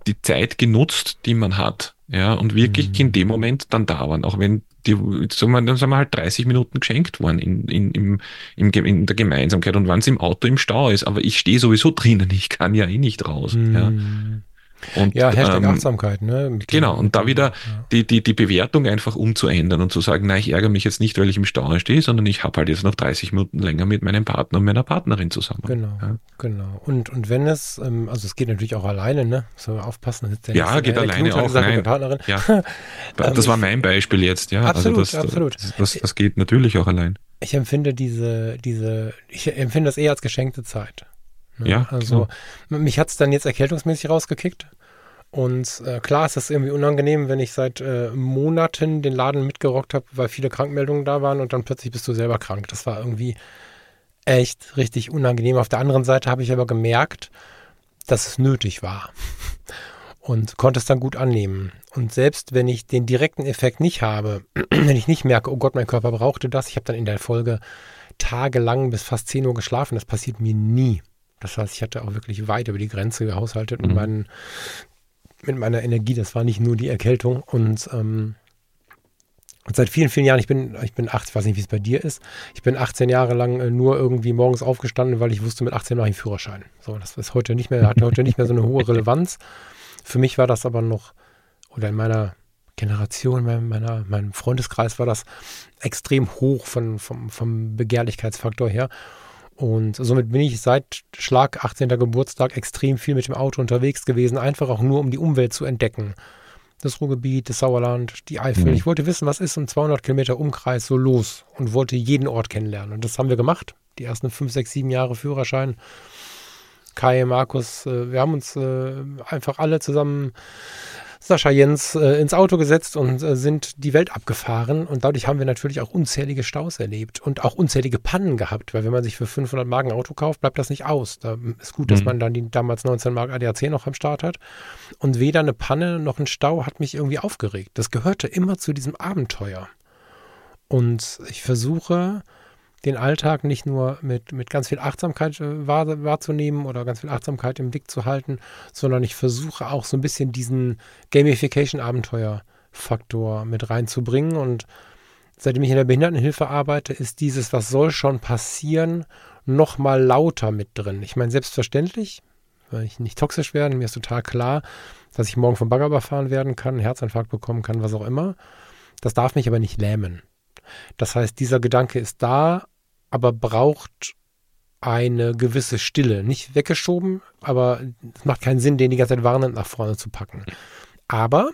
die Zeit genutzt, die man hat. Ja, und wirklich mhm. in dem Moment dann da waren, auch wenn die, sagen wir, dann sind wir halt 30 Minuten geschenkt worden in, in, im, im, in der Gemeinsamkeit und wenn es im Auto im Stau ist, aber ich stehe sowieso drinnen, ich kann ja eh nicht raus. Mhm. Ja. Und, ja, Hashtag ähm, Achtsamkeit, ne? Genau, und da wieder ja. die, die, die Bewertung einfach umzuändern und zu sagen, na, ich ärgere mich jetzt nicht, weil ich im Stau stehe, sondern ich habe halt jetzt noch 30 Minuten länger mit meinem Partner und meiner Partnerin zusammen. Genau, ja. genau. Und, und wenn es, ähm, also es geht natürlich auch alleine, ne? So aufpassen. Ja, ja geht alleine auch. Nein. Partnerin. Ja. das war mein Beispiel jetzt, ja. Also absolut, also das, absolut. Das, das, das geht natürlich auch allein. Ich empfinde diese, diese, ich empfinde das eher als geschenkte Zeit. Ne? Ja. Also klar. mich hat es dann jetzt erkältungsmäßig rausgekickt. Und äh, klar ist das irgendwie unangenehm, wenn ich seit äh, Monaten den Laden mitgerockt habe, weil viele Krankmeldungen da waren und dann plötzlich bist du selber krank. Das war irgendwie echt richtig unangenehm. Auf der anderen Seite habe ich aber gemerkt, dass es nötig war und konnte es dann gut annehmen. Und selbst wenn ich den direkten Effekt nicht habe, wenn ich nicht merke, oh Gott, mein Körper brauchte das, ich habe dann in der Folge tagelang bis fast 10 Uhr geschlafen, das passiert mir nie. Das heißt, ich hatte auch wirklich weit über die Grenze gehaushaltet mhm. mit, meinen, mit meiner Energie. Das war nicht nur die Erkältung. Und, ähm, und seit vielen, vielen Jahren, ich bin, ich bin acht, ich weiß nicht, wie es bei dir ist. Ich bin 18 Jahre lang äh, nur irgendwie morgens aufgestanden, weil ich wusste, mit 18 mache ich einen Führerschein. So, das ist heute nicht mehr, hat heute nicht mehr so eine hohe Relevanz. Für mich war das aber noch, oder in meiner Generation, in meiner, meinem Freundeskreis war das extrem hoch von, vom, vom Begehrlichkeitsfaktor her. Und somit bin ich seit Schlag 18. Geburtstag extrem viel mit dem Auto unterwegs gewesen, einfach auch nur um die Umwelt zu entdecken. Das Ruhrgebiet, das Sauerland, die Eifel. Mhm. Ich wollte wissen, was ist im 200 Kilometer Umkreis so los und wollte jeden Ort kennenlernen. Und das haben wir gemacht. Die ersten 5, 6, 7 Jahre Führerschein. Kai, Markus, äh, wir haben uns äh, einfach alle zusammen Sascha Jens äh, ins Auto gesetzt und äh, sind die Welt abgefahren. Und dadurch haben wir natürlich auch unzählige Staus erlebt und auch unzählige Pannen gehabt, weil wenn man sich für 500 Mark ein Auto kauft, bleibt das nicht aus. Da ist gut, dass mhm. man dann die damals 19 Mark ADAC noch am Start hat. Und weder eine Panne noch ein Stau hat mich irgendwie aufgeregt. Das gehörte immer zu diesem Abenteuer. Und ich versuche, den Alltag nicht nur mit, mit ganz viel Achtsamkeit äh, wahr, wahrzunehmen oder ganz viel Achtsamkeit im Blick zu halten, sondern ich versuche auch so ein bisschen diesen Gamification-Abenteuer-Faktor mit reinzubringen. Und seitdem ich in der Behindertenhilfe arbeite, ist dieses, was soll schon passieren, noch mal lauter mit drin. Ich meine, selbstverständlich, weil ich nicht toxisch werde, mir ist total klar, dass ich morgen vom Bagger überfahren werden kann, einen Herzinfarkt bekommen kann, was auch immer. Das darf mich aber nicht lähmen. Das heißt, dieser Gedanke ist da, aber braucht eine gewisse Stille. Nicht weggeschoben, aber es macht keinen Sinn, den die ganze Zeit warnend nach vorne zu packen. Aber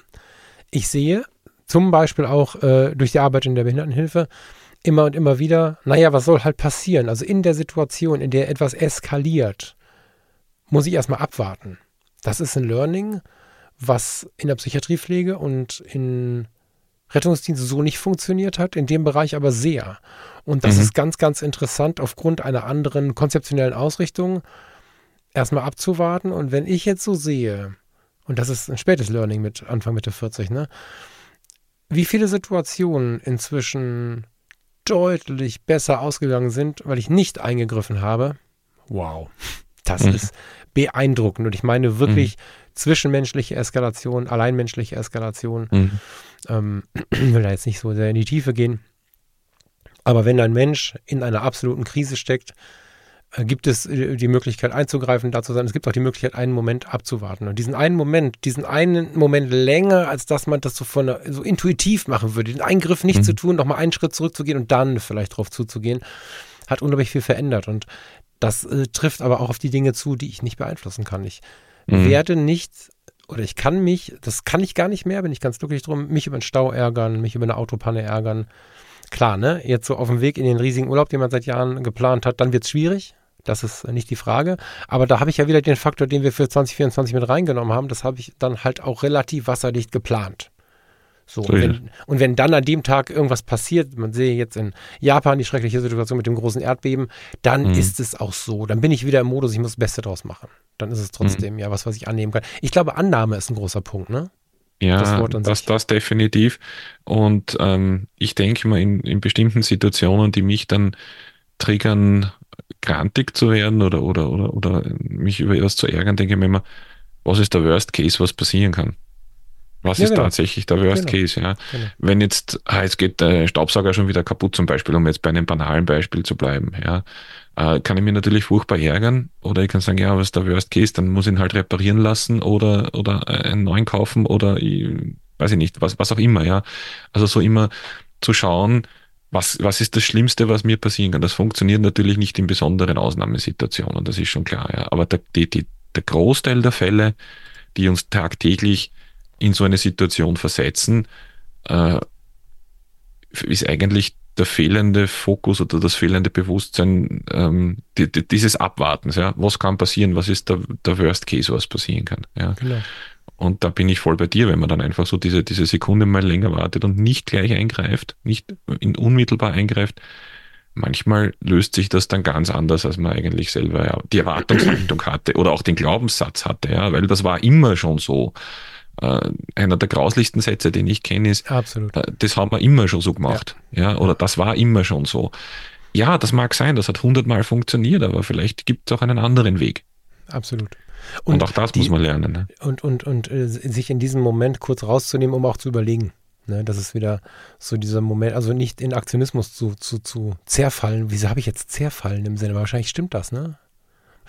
ich sehe zum Beispiel auch äh, durch die Arbeit in der Behindertenhilfe immer und immer wieder, naja, was soll halt passieren? Also in der Situation, in der etwas eskaliert, muss ich erstmal abwarten. Das ist ein Learning, was in der Psychiatriepflege und in Rettungsdienst so nicht funktioniert hat, in dem Bereich aber sehr. Und das mhm. ist ganz, ganz interessant aufgrund einer anderen konzeptionellen Ausrichtung erstmal abzuwarten. Und wenn ich jetzt so sehe, und das ist ein spätes Learning mit Anfang Mitte 40, ne, wie viele Situationen inzwischen deutlich besser ausgegangen sind, weil ich nicht eingegriffen habe, wow, das mhm. ist beeindruckend. Und ich meine wirklich mhm. zwischenmenschliche Eskalation, alleinmenschliche Eskalation. Mhm. Ähm, will da jetzt nicht so sehr in die Tiefe gehen. Aber wenn ein Mensch in einer absoluten Krise steckt, äh, gibt es äh, die Möglichkeit einzugreifen, da zu sein. Es gibt auch die Möglichkeit, einen Moment abzuwarten. Und diesen einen Moment, diesen einen Moment länger, als dass man das so von so intuitiv machen würde, den Eingriff nicht mhm. zu tun, nochmal einen Schritt zurückzugehen und dann vielleicht drauf zuzugehen, hat unglaublich viel verändert. Und das äh, trifft aber auch auf die Dinge zu, die ich nicht beeinflussen kann. Ich mhm. werde nicht oder ich kann mich, das kann ich gar nicht mehr, bin ich ganz glücklich drum, mich über einen Stau ärgern, mich über eine Autopanne ärgern. Klar, ne? Jetzt so auf dem Weg in den riesigen Urlaub, den man seit Jahren geplant hat, dann wird es schwierig. Das ist nicht die Frage. Aber da habe ich ja wieder den Faktor, den wir für 2024 mit reingenommen haben. Das habe ich dann halt auch relativ wasserdicht geplant. So, und wenn, und wenn, dann an dem Tag irgendwas passiert, man sehe jetzt in Japan die schreckliche Situation mit dem großen Erdbeben, dann mhm. ist es auch so. Dann bin ich wieder im Modus, ich muss das Beste draus machen. Dann ist es trotzdem mhm. ja was, was ich annehmen kann. Ich glaube, Annahme ist ein großer Punkt, ne? Ja, das, das, das, definitiv. Und ähm, ich denke mal, in, in bestimmten Situationen, die mich dann triggern, grantig zu werden oder, oder, oder, oder mich über etwas zu ärgern, denke ich mir immer, was ist der Worst Case, was passieren kann? Was ja, ist genau. tatsächlich der Worst genau. Case? Ja? Genau. Wenn jetzt, ah, jetzt geht der Staubsauger schon wieder kaputt zum Beispiel, um jetzt bei einem banalen Beispiel zu bleiben, ja, äh, kann ich mir natürlich furchtbar ärgern oder ich kann sagen, ja, was ist der Worst Case? Dann muss ich ihn halt reparieren lassen oder, oder einen neuen kaufen oder ich, weiß ich nicht, was, was auch immer, ja. Also so immer zu schauen, was, was ist das Schlimmste, was mir passieren kann? Das funktioniert natürlich nicht in besonderen Ausnahmesituationen, das ist schon klar, ja. Aber der, die, die, der Großteil der Fälle, die uns tagtäglich in so eine Situation versetzen, äh, ist eigentlich der fehlende Fokus oder das fehlende Bewusstsein ähm, die, die, dieses Abwartens. Ja? Was kann passieren? Was ist der, der Worst Case, was passieren kann? Ja? Genau. Und da bin ich voll bei dir, wenn man dann einfach so diese, diese Sekunde mal länger wartet und nicht gleich eingreift, nicht in unmittelbar eingreift. Manchmal löst sich das dann ganz anders, als man eigentlich selber ja, die Erwartungshaltung hatte oder auch den Glaubenssatz hatte, ja, weil das war immer schon so äh, einer der grauslichsten Sätze, den ich kenne, ist, Absolut. Äh, das haben wir immer schon so gemacht. Ja. ja. oder das war immer schon so. Ja, das mag sein, das hat hundertmal funktioniert, aber vielleicht gibt es auch einen anderen Weg. Absolut. Und, und auch das die, muss man lernen. Ne? Und, und, und äh, sich in diesem Moment kurz rauszunehmen, um auch zu überlegen. Ne, das ist wieder so dieser Moment, also nicht in Aktionismus zu, zu, zu zerfallen. Wieso habe ich jetzt zerfallen im Sinne? Wahrscheinlich stimmt das, ne?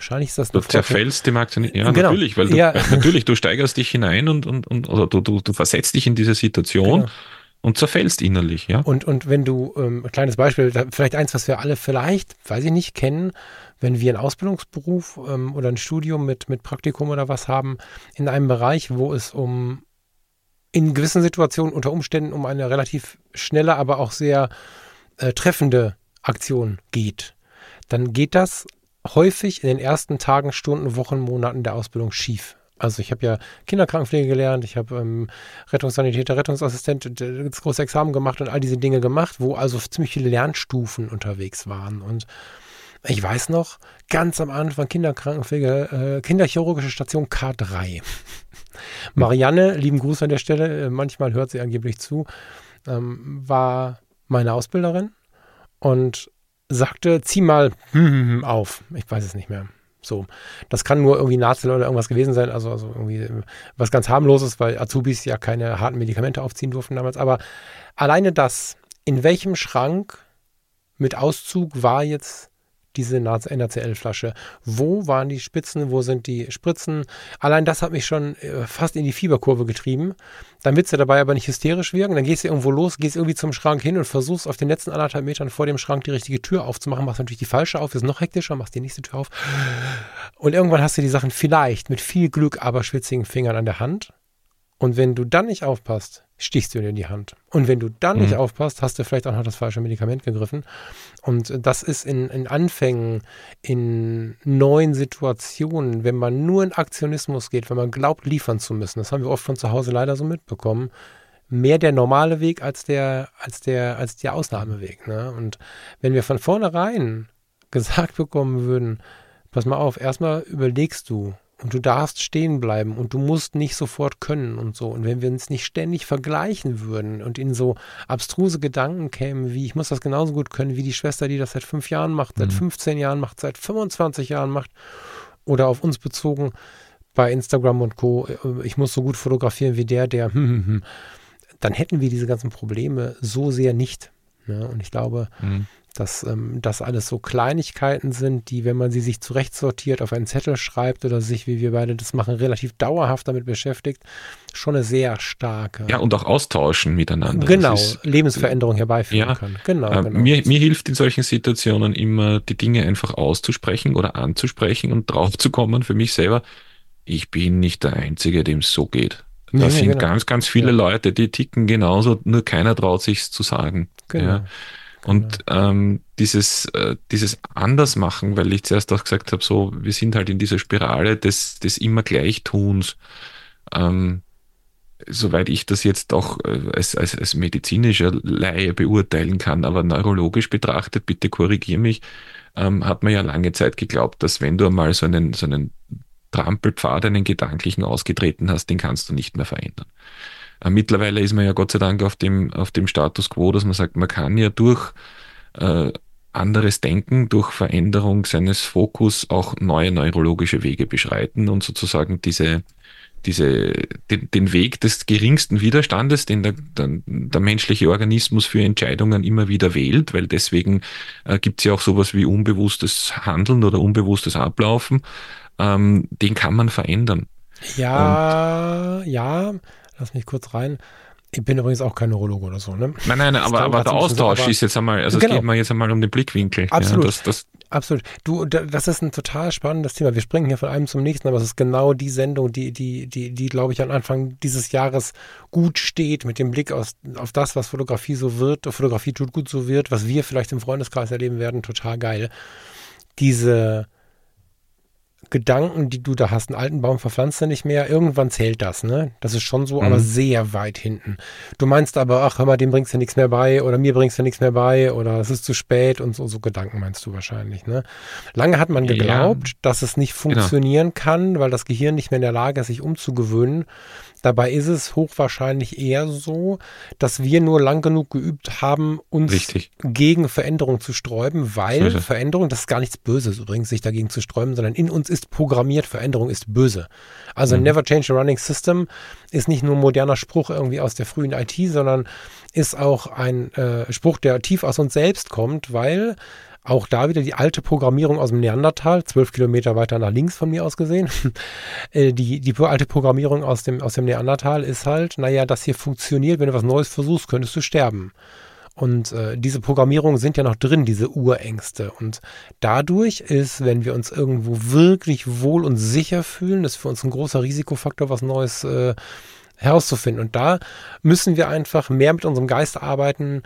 Wahrscheinlich ist das Du zerfällst dem Aktionär. Ja, genau. natürlich, weil du, ja. natürlich, du steigerst dich hinein und, und, und oder du, du, du versetzt dich in diese Situation. Genau. Und zerfällst innerlich, ja. Und, und wenn du, ähm, ein kleines Beispiel, vielleicht eins, was wir alle vielleicht, weiß ich nicht, kennen, wenn wir einen Ausbildungsberuf ähm, oder ein Studium mit, mit Praktikum oder was haben, in einem Bereich, wo es um in gewissen Situationen unter Umständen um eine relativ schnelle, aber auch sehr äh, treffende Aktion geht, dann geht das häufig in den ersten Tagen, Stunden, Wochen, Monaten der Ausbildung schief. Also ich habe ja Kinderkrankenpflege gelernt, ich habe ähm, Rettungssanitäter, Rettungsassistent, das große Examen gemacht und all diese Dinge gemacht, wo also ziemlich viele Lernstufen unterwegs waren. Und ich weiß noch, ganz am Anfang Kinderkrankenpflege, äh, Kinderchirurgische Station K3. Marianne, lieben Gruß an der Stelle, äh, manchmal hört sie angeblich zu, ähm, war meine Ausbilderin und sagte, zieh mal auf. Ich weiß es nicht mehr. So, das kann nur irgendwie Nazel oder irgendwas gewesen sein, also, also irgendwie was ganz harmloses, weil Azubis ja keine harten Medikamente aufziehen durften damals. Aber alleine das, in welchem Schrank mit Auszug war jetzt diese NaCl-Flasche. Wo waren die Spitzen? Wo sind die Spritzen? Allein das hat mich schon äh, fast in die Fieberkurve getrieben. Dann willst du dabei aber nicht hysterisch wirken. Dann gehst du irgendwo los, gehst irgendwie zum Schrank hin und versuchst auf den letzten anderthalb Metern vor dem Schrank die richtige Tür aufzumachen. Machst natürlich die falsche auf, ist noch hektischer, machst die nächste Tür auf. Und irgendwann hast du die Sachen vielleicht mit viel Glück, aber schwitzigen Fingern an der Hand. Und wenn du dann nicht aufpasst, stichst du dir in die Hand. Und wenn du dann mhm. nicht aufpasst, hast du vielleicht auch noch das falsche Medikament gegriffen. Und das ist in, in Anfängen, in neuen Situationen, wenn man nur in Aktionismus geht, wenn man glaubt, liefern zu müssen, das haben wir oft von zu Hause leider so mitbekommen, mehr der normale Weg als der, als der, als der Ausnahmeweg. Ne? Und wenn wir von vornherein gesagt bekommen würden, pass mal auf, erstmal überlegst du, du darfst stehen bleiben und du musst nicht sofort können und so. Und wenn wir uns nicht ständig vergleichen würden und in so abstruse Gedanken kämen, wie ich muss das genauso gut können wie die Schwester, die das seit fünf Jahren macht, seit 15 mhm. Jahren macht, seit 25 Jahren macht oder auf uns bezogen bei Instagram und Co. Äh, ich muss so gut fotografieren wie der, der, hm, hm, hm, dann hätten wir diese ganzen Probleme so sehr nicht. Ja, und ich glaube, mhm dass ähm, das alles so Kleinigkeiten sind, die, wenn man sie sich zurechtsortiert, auf einen Zettel schreibt oder sich, wie wir beide das machen, relativ dauerhaft damit beschäftigt, schon eine sehr starke. Ja, und auch austauschen miteinander. Genau, ist, Lebensveränderung herbeiführen ja, kann. Genau, äh, genau. Mir, mir hilft in solchen Situationen immer, die Dinge einfach auszusprechen oder anzusprechen und draufzukommen für mich selber. Ich bin nicht der Einzige, dem es so geht. Da nee, sind genau. ganz, ganz viele ja. Leute, die ticken genauso, nur keiner traut sich zu sagen. Genau. Ja. Und genau. ähm, dieses, äh, dieses Andersmachen, weil ich zuerst auch gesagt habe, so, wir sind halt in dieser Spirale des, des immer Gleichtuns. Ähm, soweit ich das jetzt auch äh, als, als, als medizinischer Laie beurteilen kann, aber neurologisch betrachtet, bitte korrigier mich, ähm, hat man ja lange Zeit geglaubt, dass wenn du einmal so einen, so einen Trampelpfad, einen gedanklichen ausgetreten hast, den kannst du nicht mehr verändern. Äh, mittlerweile ist man ja Gott sei Dank auf dem, auf dem Status quo, dass man sagt, man kann ja durch äh, anderes Denken, durch Veränderung seines Fokus auch neue neurologische Wege beschreiten und sozusagen diese, diese, den, den Weg des geringsten Widerstandes, den der, der, der menschliche Organismus für Entscheidungen immer wieder wählt, weil deswegen äh, gibt es ja auch sowas wie unbewusstes Handeln oder unbewusstes Ablaufen, ähm, den kann man verändern. Ja, und, ja, lass mich kurz rein. Ich bin übrigens auch kein Neurologe oder so, ne? Nein, nein, aber, aber der Austausch ist jetzt einmal, also genau. es geht mal jetzt einmal um den Blickwinkel. Absolut. Ja, das, das Absolut. Du, das ist ein total spannendes Thema. Wir springen hier von einem zum nächsten, aber es ist genau die Sendung, die, die, die, die, glaube ich, am Anfang dieses Jahres gut steht, mit dem Blick aus, auf das, was Fotografie so wird, Fotografie tut gut so wird, was wir vielleicht im Freundeskreis erleben werden, total geil. Diese, Gedanken, die du da hast, einen alten Baum verpflanzt er nicht mehr, irgendwann zählt das, ne? Das ist schon so, mhm. aber sehr weit hinten. Du meinst aber, ach, hör mal, dem bringst du nichts mehr bei oder mir bringst du nichts mehr bei oder es ist zu spät und so, so Gedanken meinst du wahrscheinlich, ne? Lange hat man geglaubt, ja. dass es nicht genau. funktionieren genau. kann, weil das Gehirn nicht mehr in der Lage ist, sich umzugewöhnen. Dabei ist es hochwahrscheinlich eher so, dass wir nur lang genug geübt haben, uns Richtig. gegen Veränderung zu sträuben, weil so Veränderung, das ist gar nichts Böses übrigens, sich dagegen zu sträuben, sondern in uns ist programmiert, Veränderung ist böse. Also mhm. never change a running system ist nicht nur ein moderner Spruch irgendwie aus der frühen IT, sondern ist auch ein äh, Spruch, der tief aus uns selbst kommt, weil auch da wieder die alte Programmierung aus dem Neandertal, zwölf Kilometer weiter nach links von mir aus gesehen. Äh, die, die alte Programmierung aus dem, aus dem Neandertal ist halt, naja, das hier funktioniert, wenn du was Neues versuchst, könntest du sterben. Und äh, diese Programmierungen sind ja noch drin, diese Urängste. Und dadurch ist, wenn wir uns irgendwo wirklich wohl und sicher fühlen, ist für uns ein großer Risikofaktor, was Neues äh, herauszufinden. Und da müssen wir einfach mehr mit unserem Geist arbeiten,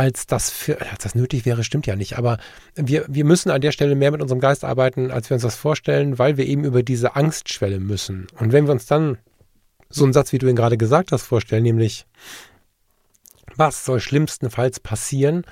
als das für, als das nötig wäre, stimmt ja nicht. Aber wir, wir müssen an der Stelle mehr mit unserem Geist arbeiten, als wir uns das vorstellen, weil wir eben über diese Angstschwelle müssen. Und wenn wir uns dann so einen Satz, wie du ihn gerade gesagt hast, vorstellen, nämlich, was soll schlimmstenfalls passieren,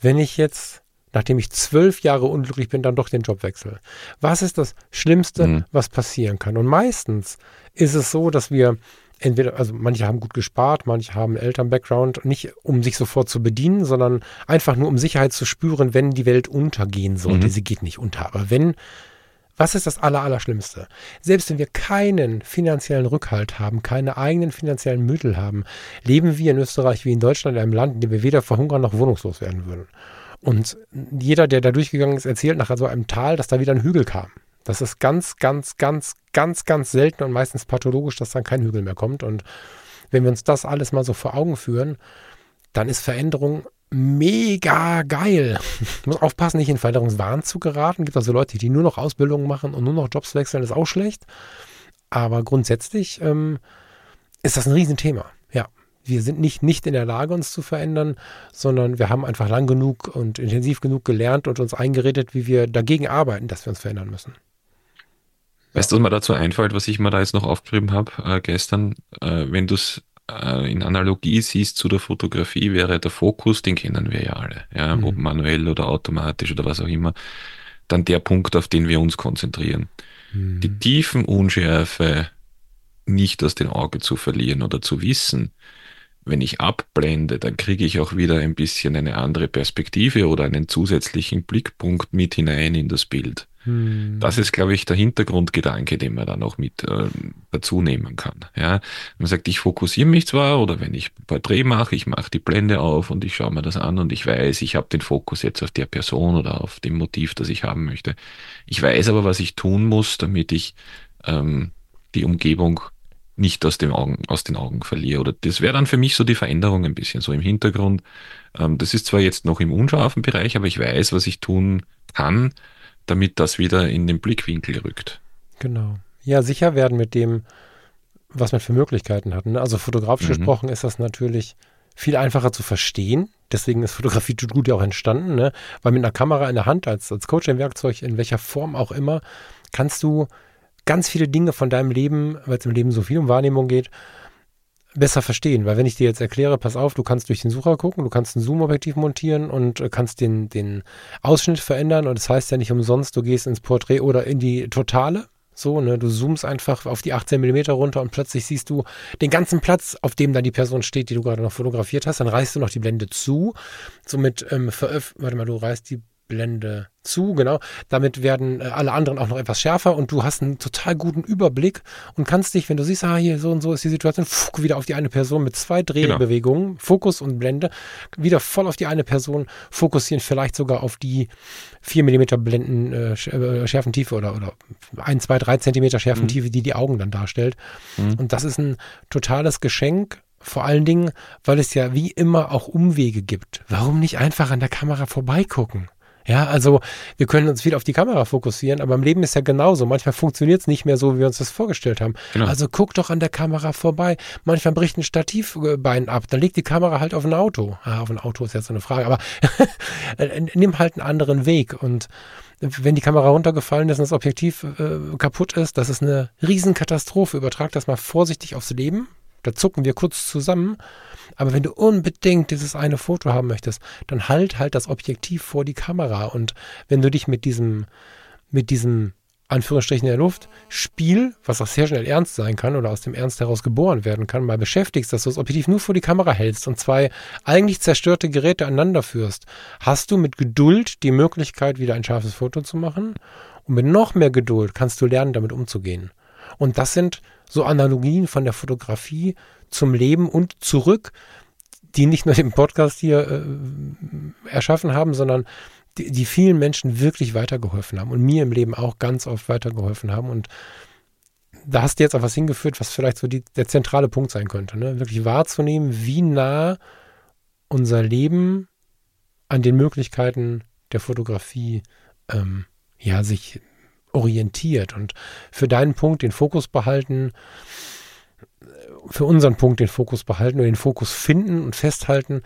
wenn ich jetzt, nachdem ich zwölf Jahre unglücklich bin, dann doch den Job wechsle? Was ist das Schlimmste, mhm. was passieren kann? Und meistens ist es so, dass wir entweder, also manche haben gut gespart, manche haben Eltern-Background, nicht um sich sofort zu bedienen, sondern einfach nur um Sicherheit zu spüren, wenn die Welt untergehen sollte. Mhm. Sie geht nicht unter, aber wenn, was ist das Allerallerschlimmste? Selbst wenn wir keinen finanziellen Rückhalt haben, keine eigenen finanziellen Mittel haben, leben wir in Österreich wie in Deutschland in einem Land, in dem wir weder verhungern noch wohnungslos werden würden. Und jeder, der da durchgegangen ist, erzählt nach so einem Tal, dass da wieder ein Hügel kam. Das ist ganz, ganz, ganz, ganz, ganz selten und meistens pathologisch, dass dann kein Hügel mehr kommt. Und wenn wir uns das alles mal so vor Augen führen, dann ist Veränderung mega geil. Ich muss aufpassen, nicht in Veränderungswahn zu geraten. Gibt also Leute, die nur noch Ausbildungen machen und nur noch Jobs wechseln, ist auch schlecht. Aber grundsätzlich ähm, ist das ein Riesenthema. Ja, wir sind nicht, nicht in der Lage, uns zu verändern, sondern wir haben einfach lang genug und intensiv genug gelernt und uns eingeredet, wie wir dagegen arbeiten, dass wir uns verändern müssen. Weißt du, was mir dazu einfällt, was ich mir da jetzt noch aufgeschrieben habe äh, gestern? Äh, wenn du es äh, in Analogie siehst zu der Fotografie, wäre der Fokus, den kennen wir ja alle, ja, mhm. ob manuell oder automatisch oder was auch immer, dann der Punkt, auf den wir uns konzentrieren. Mhm. Die tiefen Unschärfe nicht aus den Augen zu verlieren oder zu wissen, wenn ich abblende, dann kriege ich auch wieder ein bisschen eine andere Perspektive oder einen zusätzlichen Blickpunkt mit hinein in das Bild. Hm. Das ist, glaube ich, der Hintergrundgedanke, den man dann auch mit äh, dazu nehmen kann. Ja, man sagt, ich fokussiere mich zwar oder wenn ich ein Porträt mache, ich mache die Blende auf und ich schaue mir das an und ich weiß, ich habe den Fokus jetzt auf der Person oder auf dem Motiv, das ich haben möchte. Ich weiß aber, was ich tun muss, damit ich ähm, die Umgebung nicht aus, dem Augen, aus den Augen verliere. Oder das wäre dann für mich so die Veränderung ein bisschen so im Hintergrund. Ähm, das ist zwar jetzt noch im unscharfen Bereich, aber ich weiß, was ich tun kann, damit das wieder in den Blickwinkel rückt. Genau. Ja, sicher werden mit dem, was man für Möglichkeiten hat. Ne? Also fotografisch mhm. gesprochen ist das natürlich viel einfacher zu verstehen. Deswegen ist Fotografie tut gut ja auch entstanden, ne? weil mit einer Kamera in der Hand als, als Coaching-Werkzeug, in welcher Form auch immer, kannst du ganz viele Dinge von deinem Leben, weil es im Leben so viel um Wahrnehmung geht, besser verstehen. Weil wenn ich dir jetzt erkläre, pass auf, du kannst durch den Sucher gucken, du kannst ein Zoom-Objektiv montieren und äh, kannst den, den Ausschnitt verändern und das heißt ja nicht umsonst, du gehst ins Porträt oder in die Totale. So, ne, du zoomst einfach auf die 18 mm runter und plötzlich siehst du den ganzen Platz, auf dem dann die Person steht, die du gerade noch fotografiert hast. Dann reißt du noch die Blende zu. Somit ähm, veröff warte mal, du reißt die Blende zu, genau. Damit werden äh, alle anderen auch noch etwas schärfer und du hast einen total guten Überblick und kannst dich, wenn du siehst, ah, hier so und so ist die Situation, pfuck, wieder auf die eine Person mit zwei Drehbewegungen, genau. Fokus und Blende, wieder voll auf die eine Person fokussieren, vielleicht sogar auf die 4 mm Blenden äh, äh, Schärfentiefe oder, oder 1, 2, 3 Zentimeter Schärfentiefe, mhm. die die Augen dann darstellt. Mhm. Und das ist ein totales Geschenk vor allen Dingen, weil es ja wie immer auch Umwege gibt. Warum nicht einfach an der Kamera vorbeigucken? Ja, also wir können uns viel auf die Kamera fokussieren, aber im Leben ist ja genauso. Manchmal funktioniert es nicht mehr so, wie wir uns das vorgestellt haben. Genau. Also guck doch an der Kamera vorbei. Manchmal bricht ein Stativbein ab, dann legt die Kamera halt auf ein Auto. Ah, auf ein Auto ist jetzt so eine Frage, aber nimm halt einen anderen Weg und wenn die Kamera runtergefallen ist und das Objektiv äh, kaputt ist, das ist eine Riesenkatastrophe. Übertrag das mal vorsichtig aufs Leben. Da zucken wir kurz zusammen aber wenn du unbedingt dieses eine Foto haben möchtest, dann halt halt das Objektiv vor die Kamera. Und wenn du dich mit diesem, mit diesem Anführungsstrichen in der Luft, Spiel, was auch sehr schnell ernst sein kann oder aus dem Ernst heraus geboren werden kann, mal beschäftigst, dass du das Objektiv nur vor die Kamera hältst und zwei eigentlich zerstörte Geräte aneinander führst, hast du mit Geduld die Möglichkeit, wieder ein scharfes Foto zu machen. Und mit noch mehr Geduld kannst du lernen, damit umzugehen. Und das sind so Analogien von der Fotografie zum Leben und zurück, die nicht nur den Podcast hier äh, erschaffen haben, sondern die, die, vielen Menschen wirklich weitergeholfen haben und mir im Leben auch ganz oft weitergeholfen haben. Und da hast du jetzt auch was hingeführt, was vielleicht so die, der zentrale Punkt sein könnte. Ne? Wirklich wahrzunehmen, wie nah unser Leben an den Möglichkeiten der Fotografie ähm, ja, sich orientiert und für deinen Punkt den Fokus behalten, für unseren Punkt den Fokus behalten oder den Fokus finden und festhalten,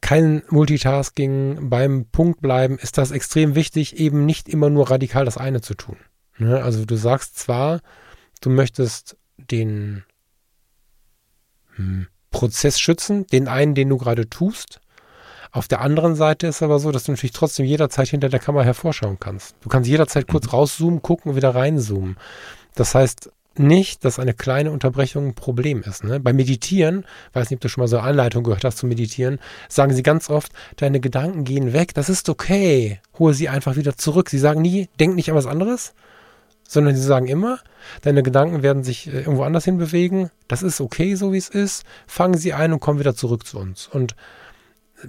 kein Multitasking, beim Punkt bleiben, ist das extrem wichtig, eben nicht immer nur radikal das eine zu tun. Ne? Also du sagst zwar, du möchtest den hm, Prozess schützen, den einen, den du gerade tust. Auf der anderen Seite ist aber so, dass du natürlich trotzdem jederzeit hinter der Kamera hervorschauen kannst. Du kannst jederzeit kurz rauszoomen, gucken und wieder reinzoomen. Das heißt, nicht, dass eine kleine Unterbrechung ein Problem ist. Ne? Beim Meditieren, weiß nicht, ob du schon mal so eine Anleitung gehört hast zu meditieren, sagen sie ganz oft, deine Gedanken gehen weg, das ist okay, hole sie einfach wieder zurück. Sie sagen nie, denk nicht an was anderes, sondern sie sagen immer, deine Gedanken werden sich äh, irgendwo anders hin bewegen, das ist okay, so wie es ist, fangen sie ein und kommen wieder zurück zu uns. Und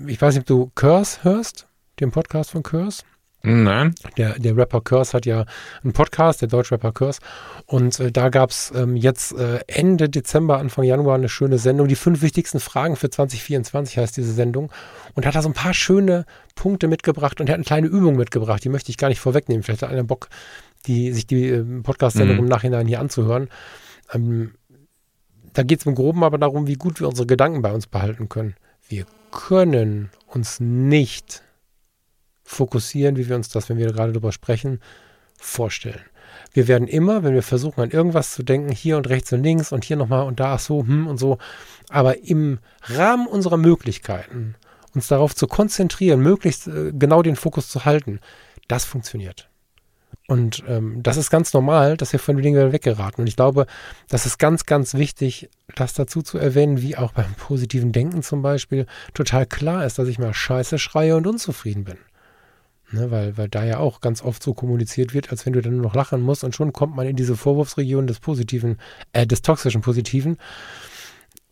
ich weiß nicht, ob du Curse hörst, den Podcast von Curse. Nein. Der, der Rapper Curse hat ja einen Podcast, der Deutschrapper Curse. Und äh, da gab es ähm, jetzt äh, Ende Dezember, Anfang Januar eine schöne Sendung. Die fünf wichtigsten Fragen für 2024 heißt diese Sendung. Und hat da so ein paar schöne Punkte mitgebracht und er hat eine kleine Übung mitgebracht. Die möchte ich gar nicht vorwegnehmen. Vielleicht hat einer Bock, die, sich die äh, Podcast-Sendung mhm. im Nachhinein hier anzuhören. Ähm, da geht es im Groben aber darum, wie gut wir unsere Gedanken bei uns behalten können. Wir können uns nicht fokussieren, wie wir uns das, wenn wir gerade darüber sprechen, vorstellen. Wir werden immer, wenn wir versuchen, an irgendwas zu denken, hier und rechts und links und hier nochmal und da so, hm und so, aber im Rahmen unserer Möglichkeiten uns darauf zu konzentrieren, möglichst äh, genau den Fokus zu halten, das funktioniert. Und ähm, das ist ganz normal, dass wir von den Dingen weggeraten. Und ich glaube, das ist ganz, ganz wichtig, das dazu zu erwähnen, wie auch beim positiven Denken zum Beispiel total klar ist, dass ich mal scheiße schreie und unzufrieden bin. Ne, weil, weil da ja auch ganz oft so kommuniziert wird, als wenn du dann nur noch lachen musst und schon kommt man in diese Vorwurfsregion des positiven, äh, des toxischen Positiven.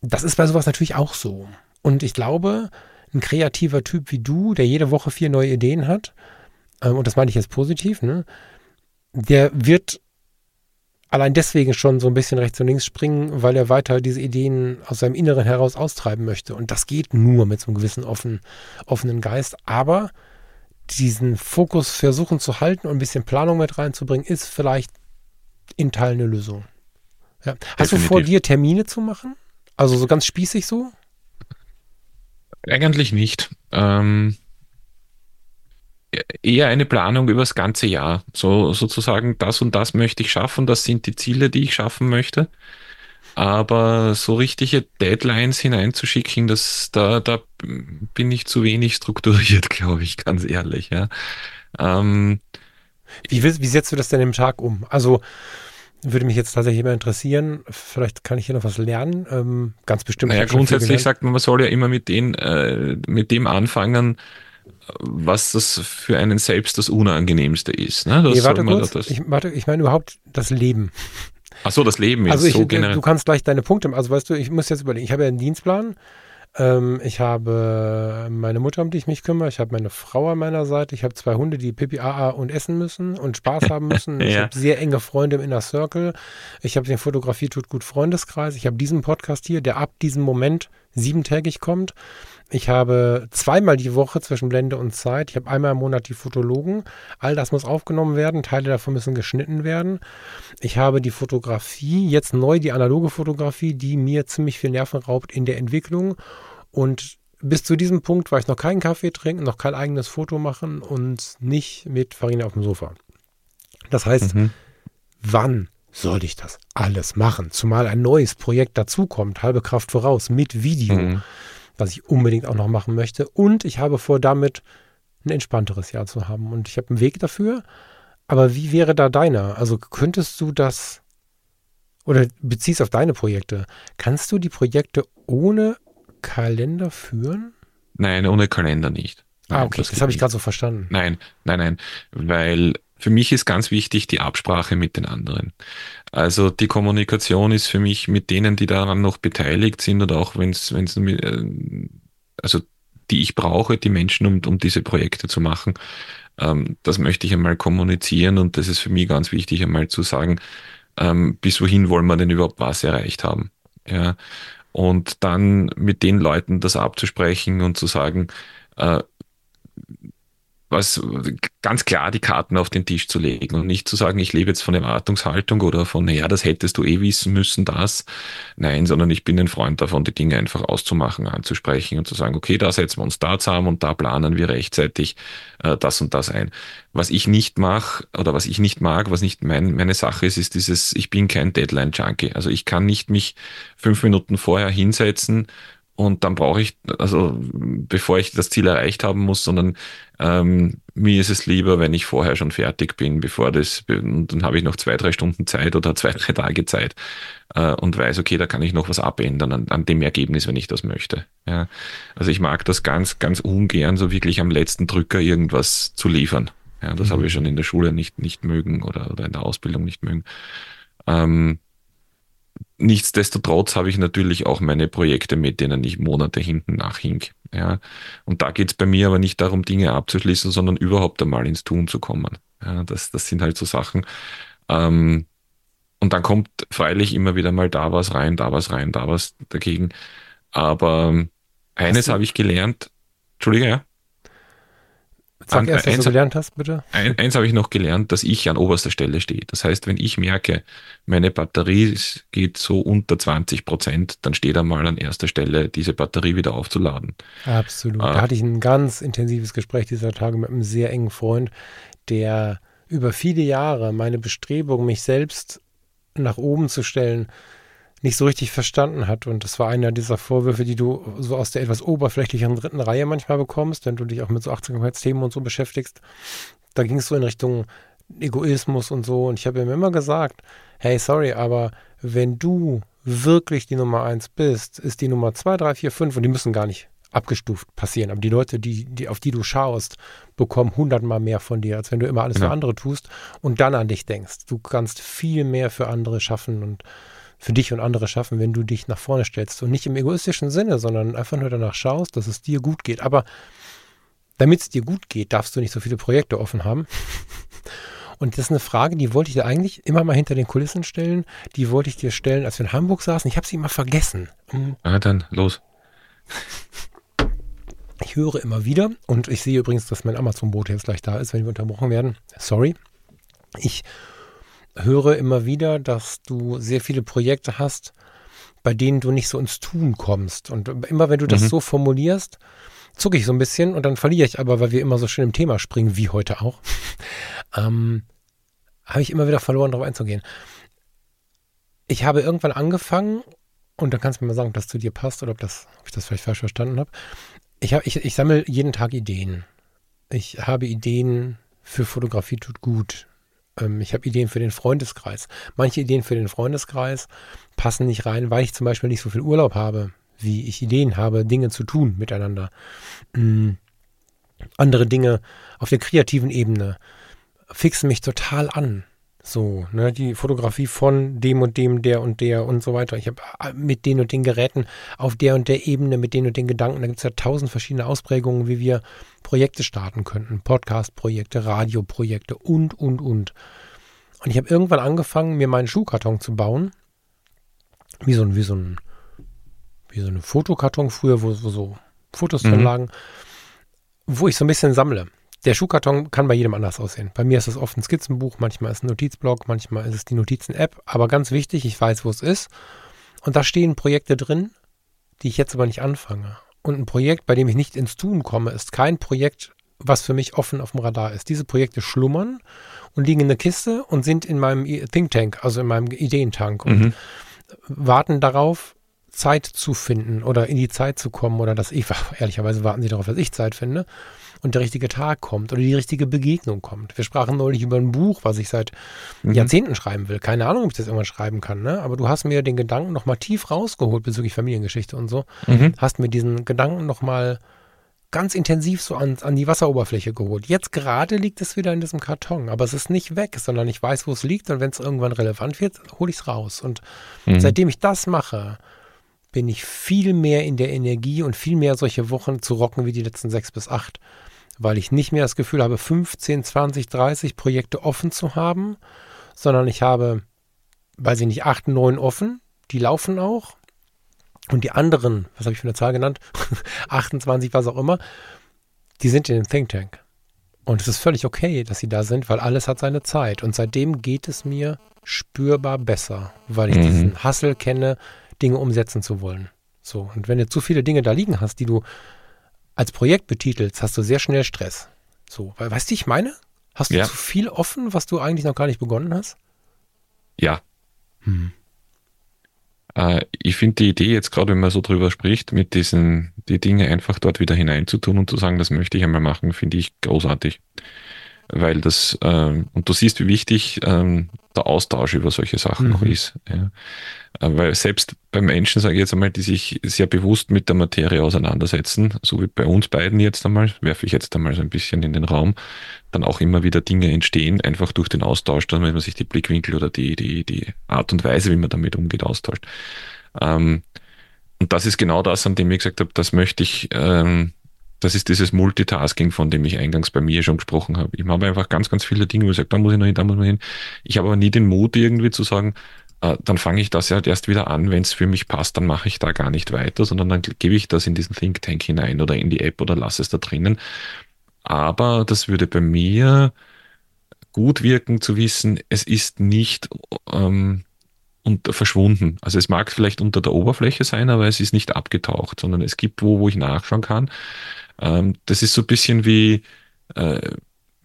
Das ist bei sowas natürlich auch so. Und ich glaube, ein kreativer Typ wie du, der jede Woche vier neue Ideen hat, ähm, und das meine ich jetzt positiv, ne, der wird allein deswegen schon so ein bisschen rechts und links springen, weil er weiter diese Ideen aus seinem Inneren heraus austreiben möchte. Und das geht nur mit so einem gewissen offen, offenen Geist. Aber diesen Fokus versuchen zu halten und ein bisschen Planung mit reinzubringen, ist vielleicht in Teilen eine Lösung. Ja. Hast du vor, dir Termine zu machen? Also so ganz spießig so? Eigentlich nicht. Ähm, eher eine Planung über das ganze Jahr. So sozusagen, das und das möchte ich schaffen, das sind die Ziele, die ich schaffen möchte. Aber so richtige Deadlines hineinzuschicken, das, da, da bin ich zu wenig strukturiert, glaube ich, ganz ehrlich. Ja. Ähm, wie, wie setzt du das denn im Tag um? Also würde mich jetzt tatsächlich immer interessieren. Vielleicht kann ich hier noch was lernen. Ähm, ganz bestimmt. Naja, grundsätzlich sagt man, man soll ja immer mit, den, äh, mit dem anfangen, was das für einen selbst das Unangenehmste ist. Ne? Das nee, warte kurz. Ich, warte, ich meine überhaupt das Leben. Ach so, das Leben ist also ich, so generell. Du kannst gleich deine Punkte, also weißt du, ich muss jetzt überlegen, ich habe ja einen Dienstplan, ähm, ich habe meine Mutter, um die ich mich kümmere, ich habe meine Frau an meiner Seite, ich habe zwei Hunde, die Pipi AA und essen müssen und Spaß haben müssen. ja. Ich habe sehr enge Freunde im Inner Circle, ich habe den Fotografie tut gut Freundeskreis, ich habe diesen Podcast hier, der ab diesem Moment siebentägig kommt. Ich habe zweimal die Woche zwischen Blende und Zeit. Ich habe einmal im Monat die Fotologen. All das muss aufgenommen werden. Teile davon müssen geschnitten werden. Ich habe die Fotografie, jetzt neu die analoge Fotografie, die mir ziemlich viel Nerven raubt in der Entwicklung. Und bis zu diesem Punkt war ich noch keinen Kaffee trinken, noch kein eigenes Foto machen und nicht mit Farina auf dem Sofa. Das heißt, mhm. wann soll ich das alles machen? Zumal ein neues Projekt dazukommt, halbe Kraft voraus, mit Video. Mhm was ich unbedingt auch noch machen möchte. Und ich habe vor, damit ein entspannteres Jahr zu haben. Und ich habe einen Weg dafür. Aber wie wäre da deiner? Also könntest du das oder beziehst auf deine Projekte? Kannst du die Projekte ohne Kalender führen? Nein, ohne Kalender nicht. Ah, nein, ah, okay, das, das habe ich gerade so verstanden. Nein, nein, nein, weil für mich ist ganz wichtig die Absprache mit den anderen. Also die Kommunikation ist für mich mit denen, die daran noch beteiligt sind oder auch wenn es, wenn es, äh, also die ich brauche, die Menschen, um, um diese Projekte zu machen, ähm, das möchte ich einmal kommunizieren und das ist für mich ganz wichtig, einmal zu sagen, ähm, bis wohin wollen wir denn überhaupt was erreicht haben. Ja. Und dann mit den Leuten das abzusprechen und zu sagen, äh, was ganz klar die Karten auf den Tisch zu legen und nicht zu sagen, ich lebe jetzt von Erwartungshaltung oder von, naja, das hättest du eh wissen müssen, das. Nein, sondern ich bin ein Freund davon, die Dinge einfach auszumachen, anzusprechen und zu sagen, okay, da setzen wir uns da zusammen und da planen wir rechtzeitig äh, das und das ein. Was ich nicht mache oder was ich nicht mag, was nicht mein, meine Sache ist, ist dieses, ich bin kein Deadline-Junkie. Also ich kann nicht mich fünf Minuten vorher hinsetzen und dann brauche ich, also bevor ich das Ziel erreicht haben muss, sondern ähm, mir ist es lieber, wenn ich vorher schon fertig bin, bevor das, und dann habe ich noch zwei, drei Stunden Zeit oder zwei, drei Tage Zeit äh, und weiß, okay, da kann ich noch was abändern an, an dem Ergebnis, wenn ich das möchte. Ja. Also ich mag das ganz, ganz ungern, so wirklich am letzten Drücker irgendwas zu liefern. Ja, das mhm. habe ich schon in der Schule nicht, nicht mögen oder, oder in der Ausbildung nicht mögen. Ähm, Nichtsdestotrotz habe ich natürlich auch meine Projekte, mit denen ich Monate hinten nachhink. Ja. Und da geht es bei mir aber nicht darum, Dinge abzuschließen, sondern überhaupt einmal ins Tun zu kommen. Ja, das, das sind halt so Sachen. Ähm, und dann kommt freilich immer wieder mal da was rein, da was rein, da was dagegen. Aber eines habe ich gelernt. Entschuldige, ja? Sag erst, was du gelernt hast, bitte. Ein, eins habe ich noch gelernt, dass ich an oberster Stelle stehe. Das heißt, wenn ich merke, meine Batterie geht so unter 20 Prozent, dann steht einmal an erster Stelle, diese Batterie wieder aufzuladen. Absolut. Äh, da hatte ich ein ganz intensives Gespräch dieser Tage mit einem sehr engen Freund, der über viele Jahre meine Bestrebung, mich selbst nach oben zu stellen, nicht so richtig verstanden hat. Und das war einer dieser Vorwürfe, die du so aus der etwas oberflächlicheren dritten Reihe manchmal bekommst, wenn du dich auch mit so Achtsamkeitsthemen und so beschäftigst. Da ging es so in Richtung Egoismus und so. Und ich habe ihm immer gesagt, hey, sorry, aber wenn du wirklich die Nummer eins bist, ist die Nummer zwei, drei, vier, fünf und die müssen gar nicht abgestuft passieren. Aber die Leute, die, die, auf die du schaust, bekommen hundertmal mehr von dir, als wenn du immer alles ja. für andere tust und dann an dich denkst. Du kannst viel mehr für andere schaffen und für dich und andere schaffen, wenn du dich nach vorne stellst. Und nicht im egoistischen Sinne, sondern einfach nur danach schaust, dass es dir gut geht. Aber damit es dir gut geht, darfst du nicht so viele Projekte offen haben. Und das ist eine Frage, die wollte ich dir eigentlich immer mal hinter den Kulissen stellen. Die wollte ich dir stellen, als wir in Hamburg saßen. Ich habe sie immer vergessen. Mhm. Ah, dann los. Ich höre immer wieder, und ich sehe übrigens, dass mein Amazon-Boot jetzt gleich da ist, wenn wir unterbrochen werden. Sorry. Ich höre immer wieder, dass du sehr viele Projekte hast, bei denen du nicht so ins Tun kommst. Und immer wenn du das mhm. so formulierst, zucke ich so ein bisschen und dann verliere ich aber, weil wir immer so schön im Thema springen, wie heute auch, ähm, habe ich immer wieder verloren, darauf einzugehen. Ich habe irgendwann angefangen, und dann kannst du mir mal sagen, ob das zu dir passt oder ob, das, ob ich das vielleicht falsch verstanden habe. Ich, hab, ich, ich sammle jeden Tag Ideen. Ich habe Ideen für Fotografie tut gut. Ähm, ich habe Ideen für den Freundeskreis. Manche Ideen für den Freundeskreis passen nicht rein, weil ich zum Beispiel nicht so viel Urlaub habe, wie ich Ideen habe, Dinge zu tun miteinander. Mhm. Andere Dinge auf der kreativen Ebene fixen mich total an. So, ne, die Fotografie von dem und dem, der und der und so weiter. Ich habe äh, mit den und den Geräten auf der und der Ebene, mit den und den Gedanken, da gibt es ja tausend verschiedene Ausprägungen, wie wir Projekte starten könnten. Podcast-Projekte, Radioprojekte und, und, und. Und ich habe irgendwann angefangen, mir meinen Schuhkarton zu bauen. Wie so ein, wie so ein, wie so ein Fotokarton früher, wo, wo so Fotos mhm. drin lagen, wo ich so ein bisschen sammle. Der Schuhkarton kann bei jedem anders aussehen. Bei mir ist es oft ein Skizzenbuch, manchmal ist es ein Notizblock, manchmal ist es die Notizen-App. Aber ganz wichtig, ich weiß, wo es ist. Und da stehen Projekte drin, die ich jetzt aber nicht anfange. Und ein Projekt, bei dem ich nicht ins Tun komme, ist kein Projekt, was für mich offen auf dem Radar ist. Diese Projekte schlummern und liegen in der Kiste und sind in meinem Think Tank, also in meinem Ideentank und mhm. warten darauf, Zeit zu finden oder in die Zeit zu kommen oder dass ich, ehrlicherweise warten sie darauf, dass ich Zeit finde und der richtige Tag kommt oder die richtige Begegnung kommt. Wir sprachen neulich über ein Buch, was ich seit mhm. Jahrzehnten schreiben will. Keine Ahnung, ob ich das irgendwann schreiben kann, ne? aber du hast mir den Gedanken nochmal tief rausgeholt bezüglich Familiengeschichte und so. Mhm. Hast mir diesen Gedanken nochmal ganz intensiv so an, an die Wasseroberfläche geholt. Jetzt gerade liegt es wieder in diesem Karton, aber es ist nicht weg, sondern ich weiß, wo es liegt und wenn es irgendwann relevant wird, hole ich es raus. Und mhm. seitdem ich das mache, bin ich viel mehr in der Energie und viel mehr solche Wochen zu rocken wie die letzten sechs bis acht weil ich nicht mehr das Gefühl habe, 15, 20, 30 Projekte offen zu haben, sondern ich habe, weiß ich nicht, 8, 9 offen, die laufen auch. Und die anderen, was habe ich für eine Zahl genannt? 28, was auch immer, die sind in dem Think Tank. Und es ist völlig okay, dass sie da sind, weil alles hat seine Zeit. Und seitdem geht es mir spürbar besser, weil ich mhm. diesen Hassel kenne, Dinge umsetzen zu wollen. So. Und wenn du zu viele Dinge da liegen hast, die du als Projekt betitelst, hast du sehr schnell Stress. So. Weil, weißt du, ich meine? Hast du ja. zu viel offen, was du eigentlich noch gar nicht begonnen hast? Ja. Hm. Äh, ich finde die Idee jetzt gerade, wenn man so drüber spricht, mit diesen, die Dinge einfach dort wieder hineinzutun und zu sagen, das möchte ich einmal machen, finde ich großartig. Weil das, ähm, und du siehst, wie wichtig ähm, der Austausch über solche Sachen mhm. noch ist. Ja. Äh, weil selbst bei Menschen, sage ich jetzt einmal, die sich sehr bewusst mit der Materie auseinandersetzen, so wie bei uns beiden jetzt einmal, werfe ich jetzt einmal so ein bisschen in den Raum, dann auch immer wieder Dinge entstehen, einfach durch den Austausch, dann wenn man sich die Blickwinkel oder die, die, die Art und Weise, wie man damit umgeht, austauscht. Ähm, und das ist genau das, an dem ich gesagt habe, das möchte ich, ähm, das ist dieses Multitasking, von dem ich eingangs bei mir schon gesprochen habe. Ich habe einfach ganz, ganz viele Dinge, wo ich sage, da muss ich noch hin, da muss man hin. Ich habe aber nie den Mut irgendwie zu sagen, äh, dann fange ich das ja halt erst wieder an, wenn es für mich passt, dann mache ich da gar nicht weiter, sondern dann gebe ich das in diesen Think Tank hinein oder in die App oder lasse es da drinnen. Aber das würde bei mir gut wirken zu wissen, es ist nicht ähm, und verschwunden. Also es mag vielleicht unter der Oberfläche sein, aber es ist nicht abgetaucht, sondern es gibt wo, wo ich nachschauen kann. Ähm, das ist so ein bisschen wie, äh,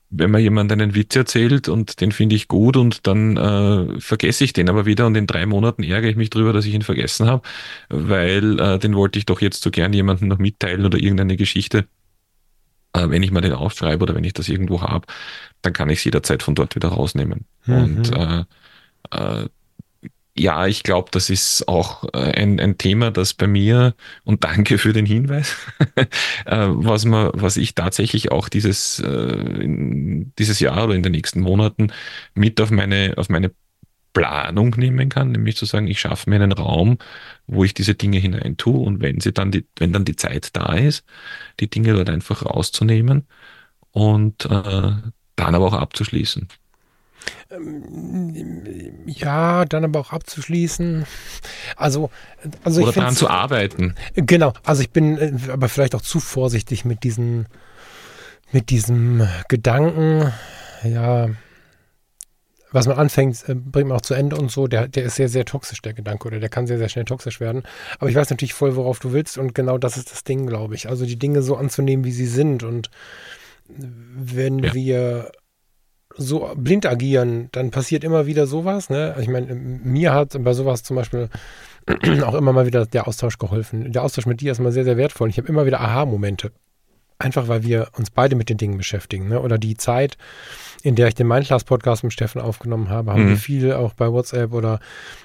wenn mir jemand einen Witz erzählt und den finde ich gut und dann äh, vergesse ich den aber wieder und in drei Monaten ärgere ich mich drüber, dass ich ihn vergessen habe, weil äh, den wollte ich doch jetzt so gern jemandem noch mitteilen oder irgendeine Geschichte. Äh, wenn ich mal den aufschreibe oder wenn ich das irgendwo habe, dann kann ich es jederzeit von dort wieder rausnehmen. Mhm. Und äh, äh, ja, ich glaube, das ist auch äh, ein, ein Thema, das bei mir, und danke für den Hinweis, äh, was, man, was ich tatsächlich auch dieses, äh, dieses Jahr oder in den nächsten Monaten mit auf meine, auf meine Planung nehmen kann, nämlich zu sagen, ich schaffe mir einen Raum, wo ich diese Dinge hinein tue und wenn sie dann die, wenn dann die Zeit da ist, die Dinge dort einfach rauszunehmen und äh, dann aber auch abzuschließen. Ähm, ja, dann aber auch abzuschließen. Also, also Oder daran zu arbeiten. Genau, also ich bin äh, aber vielleicht auch zu vorsichtig mit diesen, mit diesem Gedanken, ja, was man anfängt, äh, bringt man auch zu Ende und so, der, der ist sehr, sehr toxisch, der Gedanke, oder der kann sehr, sehr schnell toxisch werden. Aber ich weiß natürlich voll, worauf du willst und genau das ist das Ding, glaube ich. Also die Dinge so anzunehmen, wie sie sind und wenn ja. wir so blind agieren, dann passiert immer wieder sowas. Ne? Ich meine, mir hat bei sowas zum Beispiel auch immer mal wieder der Austausch geholfen. Der Austausch mit dir ist mal sehr, sehr wertvoll. Ich habe immer wieder Aha-Momente. Einfach weil wir uns beide mit den Dingen beschäftigen. Ne? Oder die Zeit, in der ich den Mindclass-Podcast mit Steffen aufgenommen habe, haben mhm. wir viel auch bei WhatsApp oder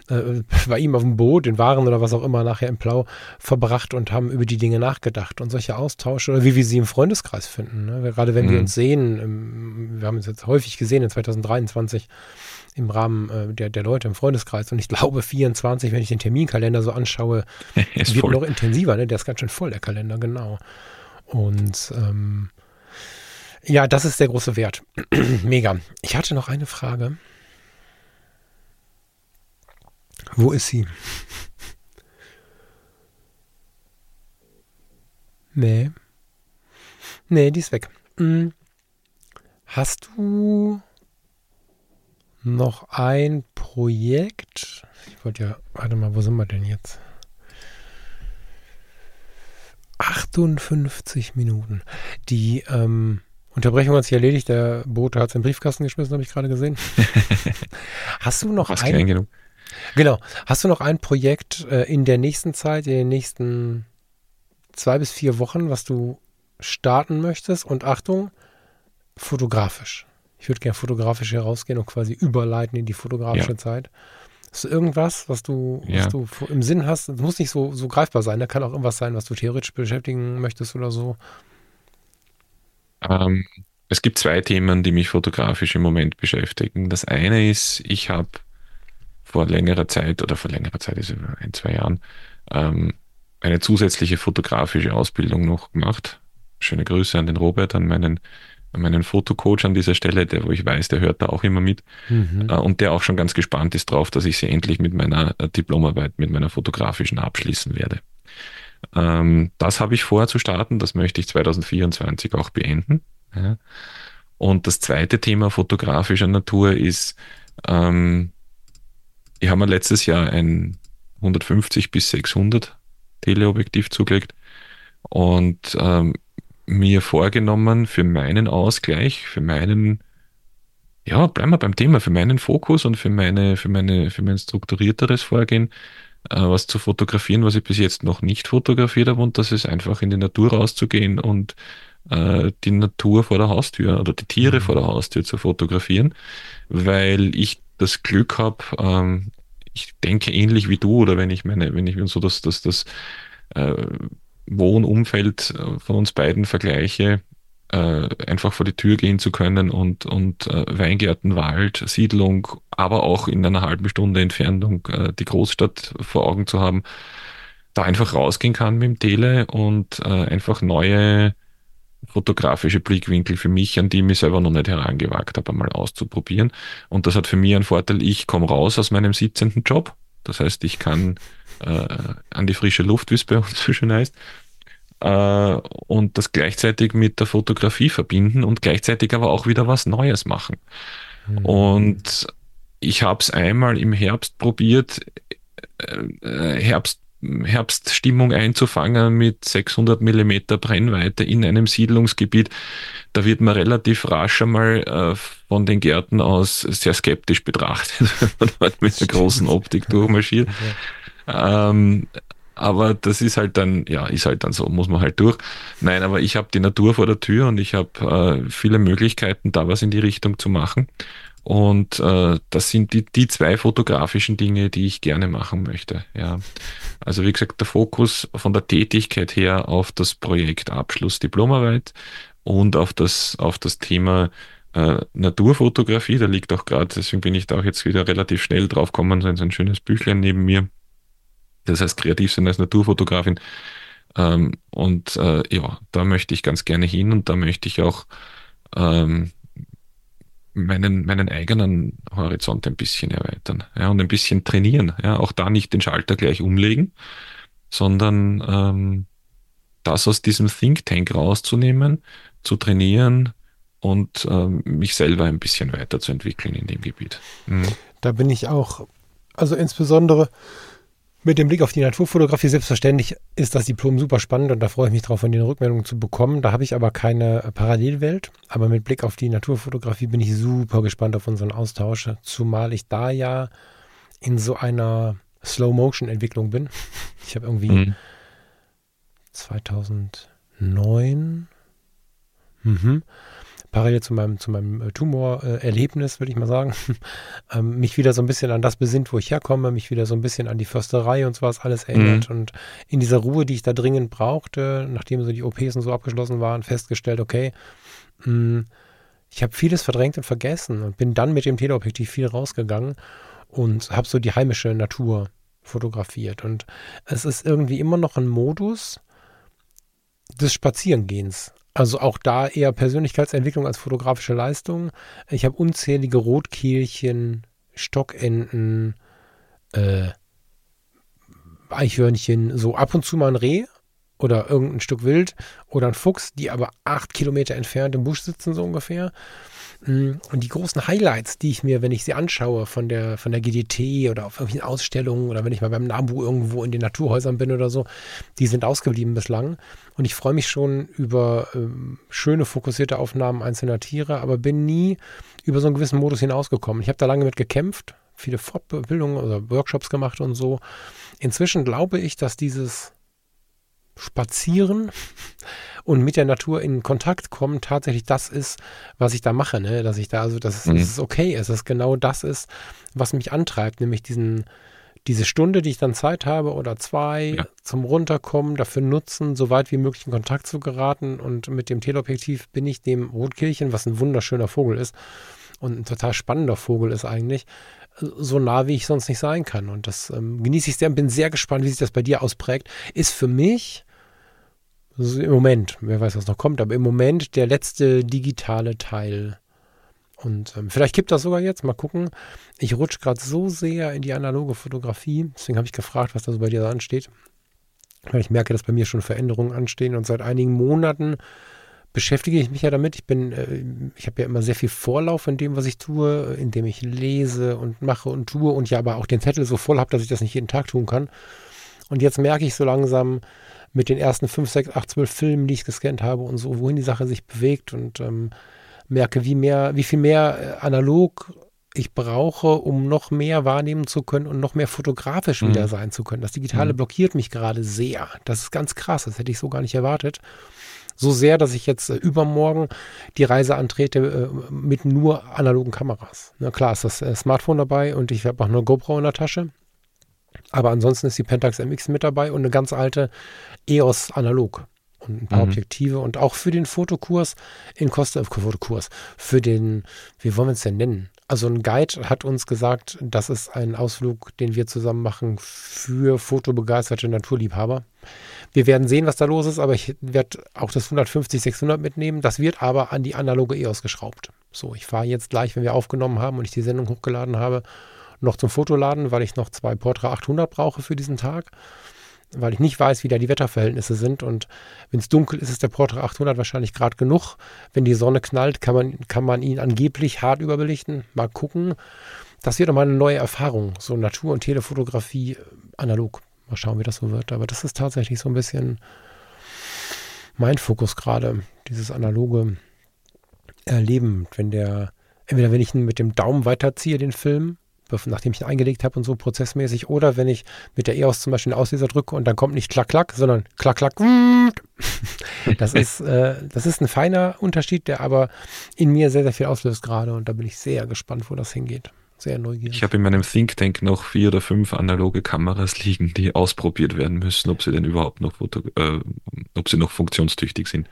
äh, bei ihm auf dem Boot, in Waren oder was auch immer nachher im Plau verbracht und haben über die Dinge nachgedacht und solche Austausche oder wie wir sie im Freundeskreis finden. Ne? Gerade wenn mhm. wir uns sehen, im, wir haben uns jetzt häufig gesehen in 2023 im Rahmen äh, der, der Leute im Freundeskreis. Und ich glaube, 24, wenn ich den Terminkalender so anschaue, wird voll. noch intensiver. Ne? Der ist ganz schön voll, der Kalender, genau. Und ähm, ja, das ist der große Wert. Mega. Ich hatte noch eine Frage. Wo ist sie? Nee. Nee, die ist weg. Hm. Hast du noch ein Projekt? Ich wollte ja, warte mal, wo sind wir denn jetzt? 58 Minuten. Die ähm, Unterbrechung hat sich erledigt. Der Bote hat seinen Briefkasten geschmissen, habe ich gerade gesehen. Hast du noch Fast ein, genug. Genau. Hast du noch ein Projekt äh, in der nächsten Zeit, in den nächsten zwei bis vier Wochen, was du starten möchtest? Und Achtung, fotografisch. Ich würde gerne fotografisch herausgehen und quasi überleiten in die fotografische ja. Zeit. Hast du irgendwas, was du, ja. was du im Sinn hast? Es muss nicht so, so greifbar sein. Da kann auch irgendwas sein, was du theoretisch beschäftigen möchtest oder so. Ähm, es gibt zwei Themen, die mich fotografisch im Moment beschäftigen. Das eine ist, ich habe vor längerer Zeit oder vor längerer Zeit ist über ein, zwei Jahren ähm, eine zusätzliche fotografische Ausbildung noch gemacht. Schöne Grüße an den Robert, an meinen meinen Fotocoach an dieser Stelle, der, wo ich weiß, der hört da auch immer mit mhm. äh, und der auch schon ganz gespannt ist drauf, dass ich sie endlich mit meiner äh, Diplomarbeit, mit meiner fotografischen abschließen werde. Ähm, das habe ich vor zu starten, das möchte ich 2024 auch beenden. Ja. Und das zweite Thema fotografischer Natur ist, ähm, ich habe mir letztes Jahr ein 150 bis 600 Teleobjektiv zugelegt und ähm, mir vorgenommen für meinen Ausgleich, für meinen, ja, bleiben wir beim Thema, für meinen Fokus und für meine, für meine, für mein strukturierteres Vorgehen, äh, was zu fotografieren, was ich bis jetzt noch nicht fotografiert habe und das ist einfach in die Natur rauszugehen und äh, die Natur vor der Haustür oder die Tiere mhm. vor der Haustür zu fotografieren, weil ich das Glück habe, ähm, ich denke ähnlich wie du oder wenn ich meine, wenn ich so das, das, das äh, Wohnumfeld äh, von uns beiden vergleiche, äh, einfach vor die Tür gehen zu können und, und äh, Weingärten, Wald, Siedlung, aber auch in einer halben Stunde Entfernung äh, die Großstadt vor Augen zu haben, da einfach rausgehen kann mit dem Tele und äh, einfach neue fotografische Blickwinkel für mich, an die ich mich selber noch nicht herangewagt habe, einmal auszuprobieren. Und das hat für mich einen Vorteil, ich komme raus aus meinem sitzenden Job. Das heißt, ich kann äh, an die frische Luft, wie es bei uns so schön heißt, äh, und das gleichzeitig mit der Fotografie verbinden und gleichzeitig aber auch wieder was Neues machen. Mhm. Und ich habe es einmal im Herbst probiert, äh, äh Herbst Herbststimmung einzufangen mit 600 Millimeter Brennweite in einem Siedlungsgebiet, da wird man relativ rasch einmal äh, von den Gärten aus sehr skeptisch betrachtet, wenn man mit der großen Optik durchmarschiert. Ähm, aber das ist halt dann, ja, ist halt dann so, muss man halt durch. Nein, aber ich habe die Natur vor der Tür und ich habe äh, viele Möglichkeiten, da was in die Richtung zu machen. Und äh, das sind die, die zwei fotografischen Dinge, die ich gerne machen möchte. Ja. Also wie gesagt, der Fokus von der Tätigkeit her auf das Projekt Abschluss Diplomarbeit und auf das, auf das Thema äh, Naturfotografie. Da liegt auch gerade, deswegen bin ich da auch jetzt wieder relativ schnell drauf gekommen, so ein schönes Büchlein neben mir. Das heißt, kreativ sein als Naturfotografin. Ähm, und äh, ja, da möchte ich ganz gerne hin und da möchte ich auch ähm, meinen, meinen eigenen Horizont ein bisschen erweitern ja, und ein bisschen trainieren. Ja, auch da nicht den Schalter gleich umlegen, sondern ähm, das aus diesem Think Tank rauszunehmen, zu trainieren und ähm, mich selber ein bisschen weiterzuentwickeln in dem Gebiet. Mhm. Da bin ich auch, also insbesondere mit dem Blick auf die Naturfotografie selbstverständlich ist das Diplom super spannend und da freue ich mich drauf, von den Rückmeldungen zu bekommen. Da habe ich aber keine Parallelwelt. Aber mit Blick auf die Naturfotografie bin ich super gespannt auf unseren Austausch, zumal ich da ja in so einer Slow-Motion-Entwicklung bin. Ich habe irgendwie mhm. 2009 mhm, parallel zu meinem, zu meinem äh, Tumorerlebnis, würde ich mal sagen, ähm, mich wieder so ein bisschen an das besinnt, wo ich herkomme, mich wieder so ein bisschen an die Försterei und sowas alles erinnert mhm. und in dieser Ruhe, die ich da dringend brauchte, nachdem so die OPs und so abgeschlossen waren, festgestellt, okay, mh, hm, ich habe vieles verdrängt und vergessen und bin dann mit dem Teleobjektiv viel rausgegangen und habe so die heimische Natur fotografiert. Und es ist irgendwie immer noch ein Modus des Spazierengehens. Also auch da eher Persönlichkeitsentwicklung als fotografische Leistung. Ich habe unzählige Rotkehlchen, Stockenten, äh, Eichhörnchen, so ab und zu mal ein Reh oder irgendein Stück Wild oder ein Fuchs, die aber acht Kilometer entfernt im Busch sitzen, so ungefähr. Mm, und die großen Highlights, die ich mir, wenn ich sie anschaue, von der, von der GDT oder auf irgendwelchen Ausstellungen oder wenn ich mal beim NABU irgendwo in den Naturhäusern bin oder so, die sind ausgeblieben bislang. Und ich freue mich schon über ähm, schöne, fokussierte Aufnahmen einzelner Tiere, aber bin nie über so einen gewissen Modus hinausgekommen. Ich habe da lange mit gekämpft, viele Fortbildungen oder Workshops gemacht und so. Inzwischen glaube ich, dass dieses Spazieren und mit der Natur in Kontakt kommen tatsächlich das ist, was ich da mache, ne? Dass ich da, also dass mhm. es okay ist, dass genau das ist, was mich antreibt, nämlich diesen, diese Stunde, die ich dann Zeit habe oder zwei ja. zum Runterkommen, dafür nutzen, so weit wie möglich in Kontakt zu geraten. Und mit dem Teleobjektiv bin ich dem Rotkehlchen, was ein wunderschöner Vogel ist und ein total spannender Vogel ist eigentlich, so nah, wie ich sonst nicht sein kann. Und das ähm, genieße ich sehr und bin sehr gespannt, wie sich das bei dir ausprägt. Ist für mich im Moment, wer weiß, was noch kommt, aber im Moment der letzte digitale Teil. Und ähm, vielleicht kippt das sogar jetzt, mal gucken. Ich rutsche gerade so sehr in die analoge Fotografie, deswegen habe ich gefragt, was da so bei dir ansteht. Weil ich merke, dass bei mir schon Veränderungen anstehen und seit einigen Monaten beschäftige ich mich ja damit. Ich bin, äh, ich habe ja immer sehr viel Vorlauf in dem, was ich tue, indem ich lese und mache und tue und ja aber auch den Zettel so voll habe, dass ich das nicht jeden Tag tun kann. Und jetzt merke ich so langsam mit den ersten 5, 6, 8, 12 Filmen, die ich gescannt habe und so, wohin die Sache sich bewegt und ähm, merke, wie mehr, wie viel mehr äh, analog ich brauche, um noch mehr wahrnehmen zu können und noch mehr fotografisch mhm. wieder sein zu können. Das Digitale mhm. blockiert mich gerade sehr. Das ist ganz krass, das hätte ich so gar nicht erwartet. So sehr, dass ich jetzt äh, übermorgen die Reise antrete äh, mit nur analogen Kameras. Na klar ist das äh, Smartphone dabei und ich habe auch eine GoPro in der Tasche. Aber ansonsten ist die Pentax MX mit dabei und eine ganz alte EOS analog und ein paar mhm. Objektive und auch für den Fotokurs in Costa äh, Fotokurs für den wie wollen wir es denn nennen? Also ein Guide hat uns gesagt, das ist ein Ausflug, den wir zusammen machen für fotobegeisterte Naturliebhaber. Wir werden sehen, was da los ist, aber ich werde auch das 150 600 mitnehmen. Das wird aber an die analoge EOS geschraubt. So, ich fahre jetzt gleich, wenn wir aufgenommen haben und ich die Sendung hochgeladen habe, noch zum Fotoladen, weil ich noch zwei Portra 800 brauche für diesen Tag weil ich nicht weiß, wie da die Wetterverhältnisse sind. Und wenn es dunkel ist, ist der Portra 800 wahrscheinlich gerade genug. Wenn die Sonne knallt, kann man, kann man ihn angeblich hart überbelichten. Mal gucken. Das wird nochmal eine neue Erfahrung. So Natur- und Telefotografie analog. Mal schauen, wie das so wird. Aber das ist tatsächlich so ein bisschen mein Fokus gerade. Dieses analoge Erleben. Wenn der, entweder wenn ich ihn mit dem Daumen weiterziehe, den Film, nachdem ich ihn eingelegt habe und so prozessmäßig. Oder wenn ich mit der EOS zum Beispiel den Ausleser drücke und dann kommt nicht klack, klack, sondern klack, klack. Das ist, äh, das ist ein feiner Unterschied, der aber in mir sehr, sehr viel auslöst gerade. Und da bin ich sehr gespannt, wo das hingeht. Sehr neugierig. Ich habe in meinem Think Tank noch vier oder fünf analoge Kameras liegen, die ausprobiert werden müssen, ob sie denn überhaupt noch, Foto, äh, ob sie noch funktionstüchtig sind.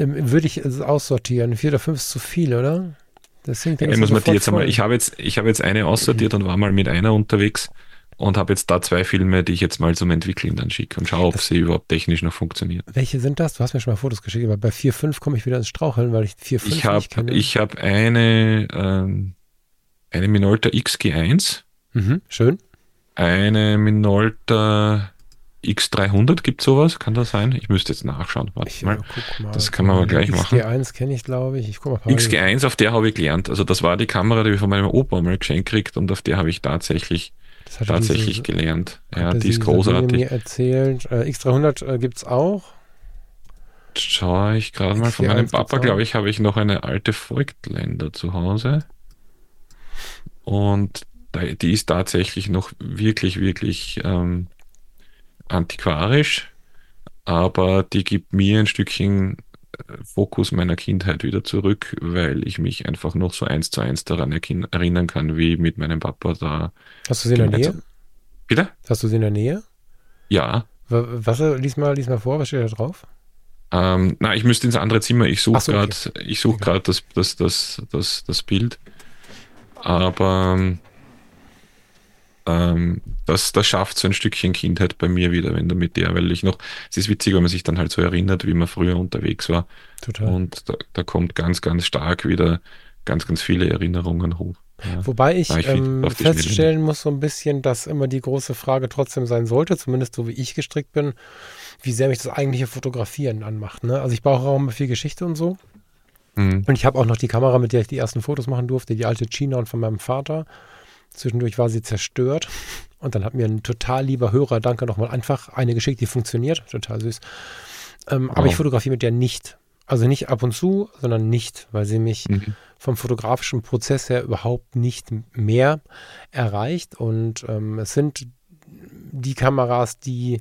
Ähm, würde ich es aussortieren. Vier oder fünf ist zu viel, oder? Deswegen ich muss man die jetzt einmal, ich habe jetzt, ich habe jetzt eine aussortiert und war mal mit einer unterwegs und habe jetzt da zwei Filme, die ich jetzt mal zum Entwickeln dann schicke und schaue, ob das sie überhaupt technisch noch funktionieren. Welche sind das? Du hast mir schon mal Fotos geschickt, aber bei 4.5 komme ich wieder ins Straucheln, weil ich 4.5 ich hab, nicht kenne. Ich habe eine, ähm, eine Minolta XG1. Mhm, schön. Eine Minolta X300 gibt sowas, kann das sein? Ich müsste jetzt nachschauen. Warte ich, mal. mal. Das kann man aber gleich XG1 machen. XG1 kenne ich, glaube ich. ich XG1, auf der habe ich gelernt. Also das war die Kamera, die ich von meinem Opa mal geschenkt kriegt und auf der habe ich tatsächlich, tatsächlich diese, gelernt. Ja, die ist großartig. mir erzählt. Äh, X300 äh, gibt es auch. Schaue ich gerade mal. Von meinem Papa, glaube ich, habe ich noch eine alte Voigtländer zu Hause. Und die ist tatsächlich noch wirklich, wirklich ähm, antiquarisch, aber die gibt mir ein Stückchen äh, Fokus meiner Kindheit wieder zurück, weil ich mich einfach noch so eins zu eins daran erinnern kann, wie mit meinem Papa da. Hast du sie in der Nähe? Bitte? Hast du sie in der Nähe? Ja. Was, lies mal, lies mal vor, was steht da drauf? Ähm, na, ich müsste ins andere Zimmer. Ich suche so, gerade, okay. ich suche gerade das, das, das, das, das Bild. Aber ähm, das, das schafft so ein Stückchen Kindheit bei mir wieder, wenn du mit der, weil ich noch, es ist witzig, wenn man sich dann halt so erinnert, wie man früher unterwegs war. Total. Und da, da kommt ganz, ganz stark wieder ganz, ganz viele Erinnerungen hoch. Ja. Wobei ich, ich ähm, feststellen muss so ein bisschen, dass immer die große Frage trotzdem sein sollte, zumindest so wie ich gestrickt bin, wie sehr mich das eigentliche Fotografieren anmacht. Ne? Also ich brauche auch immer viel Geschichte und so. Mhm. Und ich habe auch noch die Kamera, mit der ich die ersten Fotos machen durfte, die alte China von meinem Vater. Zwischendurch war sie zerstört. Und dann hat mir ein total lieber Hörer, danke nochmal, einfach eine geschickt, die funktioniert. Total süß. Ähm, wow. Aber ich fotografiere mit der nicht. Also nicht ab und zu, sondern nicht, weil sie mich mhm. vom fotografischen Prozess her überhaupt nicht mehr erreicht. Und ähm, es sind die Kameras, die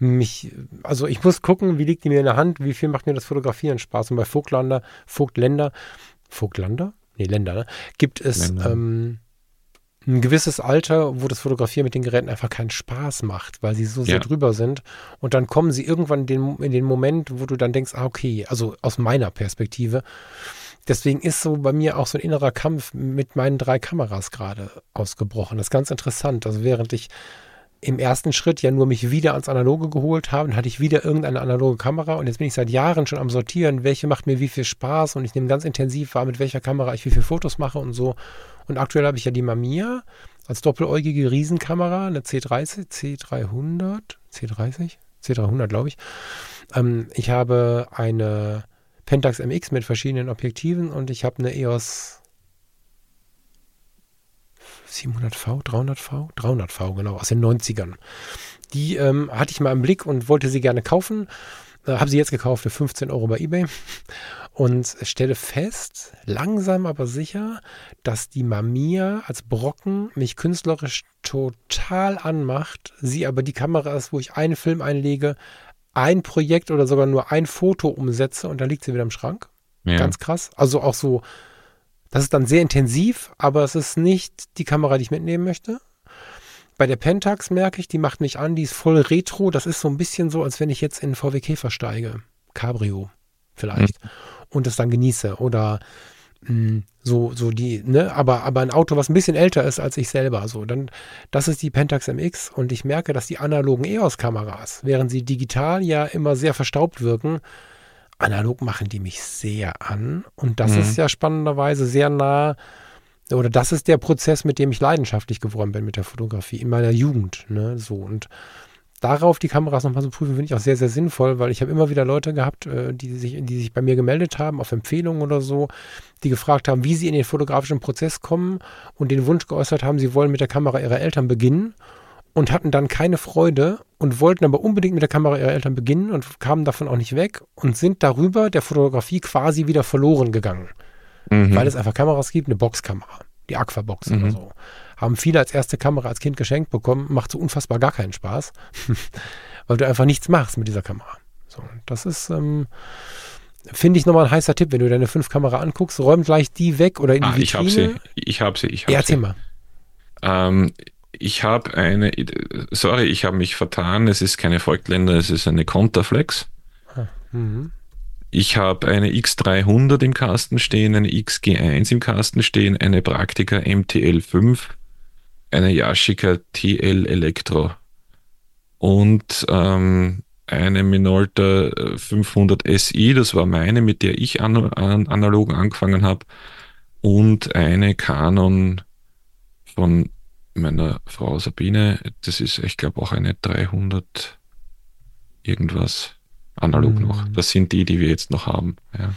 mich, also ich muss gucken, wie liegt die mir in der Hand, wie viel macht mir das Fotografieren Spaß. Und bei Vogtlander, Vogtländer, Vogtlander? Nee, Länder, ne? Gibt es ähm, ein gewisses Alter, wo das Fotografieren mit den Geräten einfach keinen Spaß macht, weil sie so sehr ja. drüber sind. Und dann kommen sie irgendwann in den, in den Moment, wo du dann denkst, ah, okay, also aus meiner Perspektive. Deswegen ist so bei mir auch so ein innerer Kampf mit meinen drei Kameras gerade ausgebrochen. Das ist ganz interessant. Also während ich im ersten Schritt ja nur mich wieder ans Analoge geholt habe, dann hatte ich wieder irgendeine analoge Kamera und jetzt bin ich seit Jahren schon am Sortieren, welche macht mir wie viel Spaß und ich nehme ganz intensiv wahr, mit welcher Kamera ich wie viele Fotos mache und so. Und aktuell habe ich ja die Mamiya als doppeläugige Riesenkamera, eine C30, C300, C30, C300 glaube ich. Ähm, ich habe eine Pentax MX mit verschiedenen Objektiven und ich habe eine EOS 700V, 300V, 300V, genau, aus den 90ern. Die ähm, hatte ich mal im Blick und wollte sie gerne kaufen. Äh, habe sie jetzt gekauft für 15 Euro bei eBay und stelle fest, langsam aber sicher, dass die Mamiya als Brocken mich künstlerisch total anmacht. Sie aber die Kamera ist, wo ich einen Film einlege, ein Projekt oder sogar nur ein Foto umsetze und dann liegt sie wieder im Schrank. Ja. Ganz krass. Also auch so, das ist dann sehr intensiv, aber es ist nicht die Kamera, die ich mitnehmen möchte. Bei der Pentax merke ich, die macht mich an, die ist voll retro. Das ist so ein bisschen so, als wenn ich jetzt in VW Käfer steige. Cabrio vielleicht. Mhm. Und es dann genieße. Oder mh, so, so die, ne, aber, aber ein Auto, was ein bisschen älter ist als ich selber. So, dann, das ist die Pentax MX und ich merke, dass die analogen EOS-Kameras, während sie digital ja immer sehr verstaubt wirken, analog machen die mich sehr an. Und das mhm. ist ja spannenderweise sehr nah, oder das ist der Prozess, mit dem ich leidenschaftlich geworden bin mit der Fotografie in meiner Jugend. Ne, so und darauf die Kameras nochmal zu prüfen, finde ich auch sehr, sehr sinnvoll, weil ich habe immer wieder Leute gehabt, äh, die sich, die sich bei mir gemeldet haben, auf Empfehlungen oder so, die gefragt haben, wie sie in den fotografischen Prozess kommen und den Wunsch geäußert haben, sie wollen mit der Kamera ihrer Eltern beginnen und hatten dann keine Freude und wollten aber unbedingt mit der Kamera ihrer Eltern beginnen und kamen davon auch nicht weg und sind darüber der Fotografie quasi wieder verloren gegangen. Mhm. Weil es einfach Kameras gibt, eine Boxkamera, die Aquabox mhm. oder so haben viele als erste Kamera als Kind geschenkt bekommen, macht so unfassbar gar keinen Spaß, weil du einfach nichts machst mit dieser Kamera. So, das ist, ähm, finde ich nochmal ein heißer Tipp, wenn du deine fünf Kamera anguckst, räum gleich die weg oder in die ah, Vitrine. Ich habe sie, ich habe sie, ich habe ja, sie. Mal. Ähm, ich habe eine, sorry, ich habe mich vertan, es ist keine Volkländer, es ist eine Counterflex. Ah, mhm. Ich habe eine X300 im Kasten stehen, eine XG1 im Kasten stehen, eine Praktika MTL5 eine Yashica TL Elektro und ähm, eine Minolta 500 SI, das war meine, mit der ich an, an, analog angefangen habe, und eine Canon von meiner Frau Sabine, das ist, ich glaube, auch eine 300 irgendwas analog mhm. noch. Das sind die, die wir jetzt noch haben. Ja,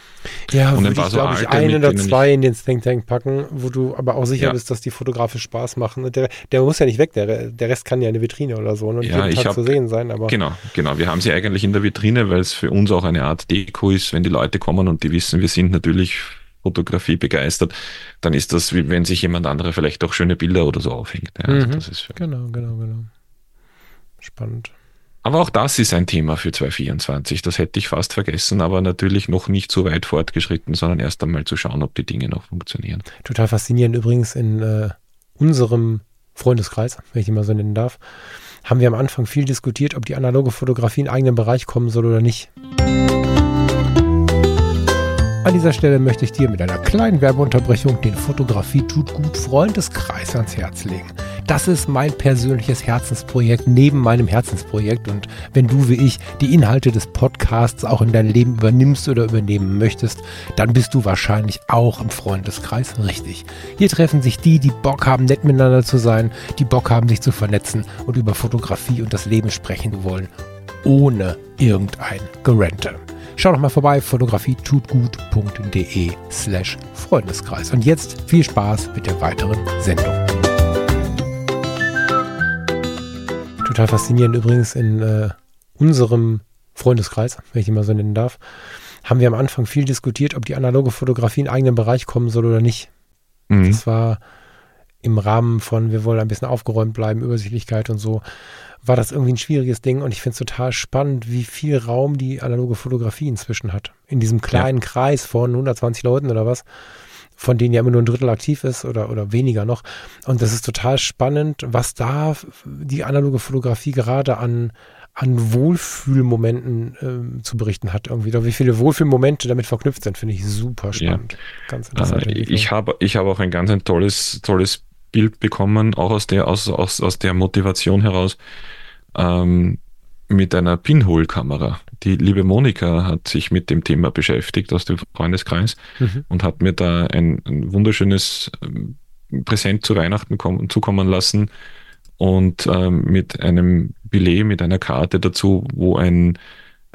ja und dann war so glaube ich, ein oder zwei in den Think Tank packen, wo du aber auch sicher ja. bist, dass die fotografisch Spaß machen. Der, der muss ja nicht weg, der, der Rest kann ja in der Vitrine oder so und ja, jeden Tag hab, zu sehen sein. Aber genau, genau. Wir haben sie eigentlich in der Vitrine, weil es für uns auch eine Art Deko ist, wenn die Leute kommen und die wissen, wir sind natürlich Fotografie begeistert, dann ist das, wie wenn sich jemand andere vielleicht auch schöne Bilder oder so aufhängt. Ja, also mhm. das ist genau, genau, genau. Spannend. Aber auch das ist ein Thema für 2024. Das hätte ich fast vergessen, aber natürlich noch nicht so weit fortgeschritten, sondern erst einmal zu schauen, ob die Dinge noch funktionieren. Total faszinierend übrigens in äh, unserem Freundeskreis, wenn ich ihn mal so nennen darf, haben wir am Anfang viel diskutiert, ob die analoge Fotografie in eigenen Bereich kommen soll oder nicht. An dieser Stelle möchte ich dir mit einer kleinen Werbeunterbrechung den Fotografie tut gut Freundeskreis ans Herz legen. Das ist mein persönliches Herzensprojekt neben meinem Herzensprojekt und wenn du wie ich die Inhalte des Podcasts auch in dein Leben übernimmst oder übernehmen möchtest, dann bist du wahrscheinlich auch im Freundeskreis richtig. Hier treffen sich die, die Bock haben, nett miteinander zu sein, die Bock haben, sich zu vernetzen und über Fotografie und das Leben sprechen wollen, ohne irgendein Gerente. Schau doch mal vorbei, fotografietutgut.de slash Freundeskreis. Und jetzt viel Spaß mit der weiteren Sendung. Total faszinierend übrigens in äh, unserem Freundeskreis, wenn ich ihn mal so nennen darf, haben wir am Anfang viel diskutiert, ob die analoge Fotografie in eigenen Bereich kommen soll oder nicht. Mhm. Das war im Rahmen von, wir wollen ein bisschen aufgeräumt bleiben, Übersichtlichkeit und so war das irgendwie ein schwieriges Ding und ich finde es total spannend, wie viel Raum die analoge Fotografie inzwischen hat. In diesem kleinen ja. Kreis von 120 Leuten oder was, von denen ja immer nur ein Drittel aktiv ist oder, oder weniger noch. Und das ist total spannend, was da die analoge Fotografie gerade an, an Wohlfühlmomenten äh, zu berichten hat irgendwie. Oder wie viele Wohlfühlmomente damit verknüpft sind, finde ich super spannend. Ja. Ganz interessant. Äh, ich habe ich hab auch ein ganz ein tolles, tolles Bild bekommen, auch aus der, aus, aus, aus der Motivation heraus, ähm, mit einer Pinhole-Kamera. Die liebe Monika hat sich mit dem Thema beschäftigt aus dem Freundeskreis mhm. und hat mir da ein, ein wunderschönes ähm, Präsent zu Weihnachten kommen, zukommen lassen und ähm, mit einem Billet, mit einer Karte dazu, wo ein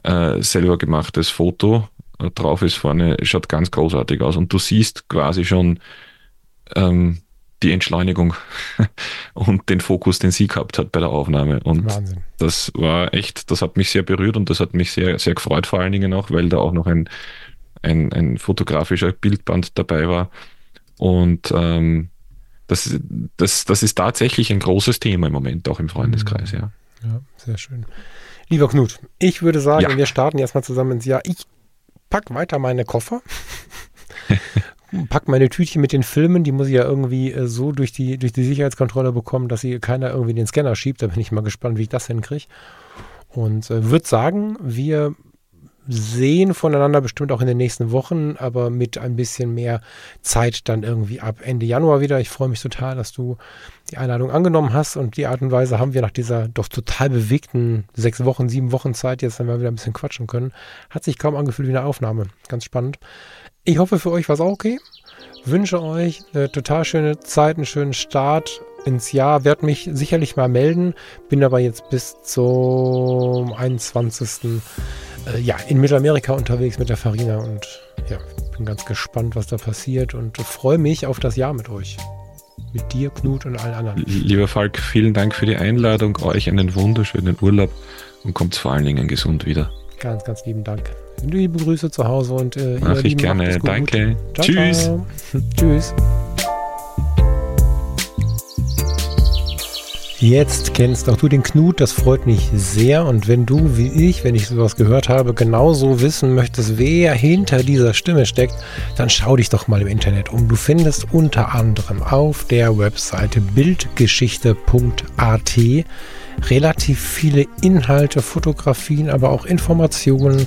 äh, selber gemachtes Foto äh, drauf ist vorne, schaut ganz großartig aus. Und du siehst quasi schon ähm, die Entschleunigung und den Fokus, den sie gehabt hat bei der Aufnahme. Und Wahnsinn. das war echt, das hat mich sehr berührt und das hat mich sehr, sehr gefreut, vor allen Dingen auch, weil da auch noch ein, ein, ein fotografischer Bildband dabei war. Und ähm, das, das, das ist tatsächlich ein großes Thema im Moment, auch im Freundeskreis, ja. Ja, sehr schön. Lieber Knut, ich würde sagen, ja. wir starten erstmal zusammen ins Jahr. Ich packe weiter meine Koffer. pack meine Tütchen mit den Filmen, die muss ich ja irgendwie äh, so durch die, durch die Sicherheitskontrolle bekommen, dass sie keiner irgendwie den Scanner schiebt. Da bin ich mal gespannt, wie ich das hinkriege. Und äh, würde sagen, wir sehen voneinander bestimmt auch in den nächsten Wochen, aber mit ein bisschen mehr Zeit dann irgendwie ab Ende Januar wieder. Ich freue mich total, dass du die Einladung angenommen hast und die Art und Weise haben wir nach dieser doch total bewegten sechs Wochen, sieben Wochen Zeit jetzt mal wieder ein bisschen quatschen können. Hat sich kaum angefühlt wie eine Aufnahme. Ganz spannend. Ich hoffe, für euch war es auch okay. Wünsche euch eine total schöne Zeit, einen schönen Start ins Jahr. Werde mich sicherlich mal melden. Bin aber jetzt bis zum 21 äh, ja, in Mittelamerika unterwegs mit der Farina und ja, bin ganz gespannt, was da passiert und freue mich auf das Jahr mit euch. Mit dir, Knut und allen anderen. Lieber Falk, vielen Dank für die Einladung. Euch einen wunderschönen Urlaub und kommt vor allen Dingen gesund wieder. Ganz, ganz lieben Dank. Liebe Grüße zu Hause und äh, Mach ich gerne. Danke. Ciao, Tschüss. Ciao. Tschüss. Jetzt kennst auch du den Knut, das freut mich sehr. Und wenn du, wie ich, wenn ich sowas gehört habe, genauso wissen möchtest, wer hinter dieser Stimme steckt, dann schau dich doch mal im Internet um. Du findest unter anderem auf der Webseite bildgeschichte.at relativ viele Inhalte, Fotografien, aber auch Informationen.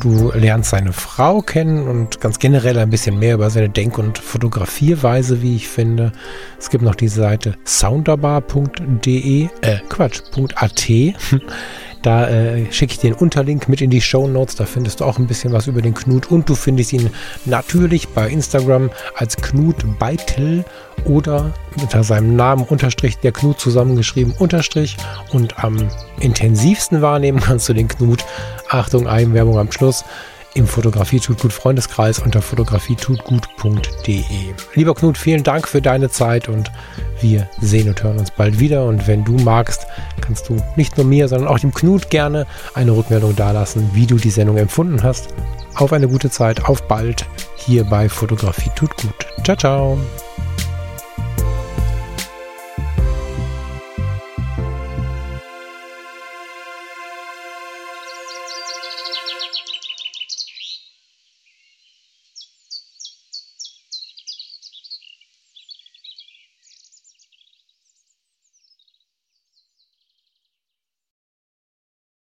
Du lernst seine Frau kennen und ganz generell ein bisschen mehr über seine Denk- und Fotografierweise, wie ich finde. Es gibt noch die Seite sounderbar.de, äh, Quatsch, .at. Da äh, schicke ich dir den Unterlink mit in die Show Notes. Da findest du auch ein bisschen was über den Knut. Und du findest ihn natürlich bei Instagram als Knut Beitel oder unter seinem Namen Unterstrich der Knut zusammengeschrieben Unterstrich. Und am intensivsten wahrnehmen kannst du den Knut. Achtung, Eigenwerbung am Schluss im Fotografie tut gut Freundeskreis unter fotografietutgut.de. Lieber Knut, vielen Dank für deine Zeit und wir sehen und hören uns bald wieder. Und wenn du magst, kannst du nicht nur mir, sondern auch dem Knut gerne eine Rückmeldung dalassen, wie du die Sendung empfunden hast. Auf eine gute Zeit, auf bald hier bei Fotografie tut gut. Ciao, ciao.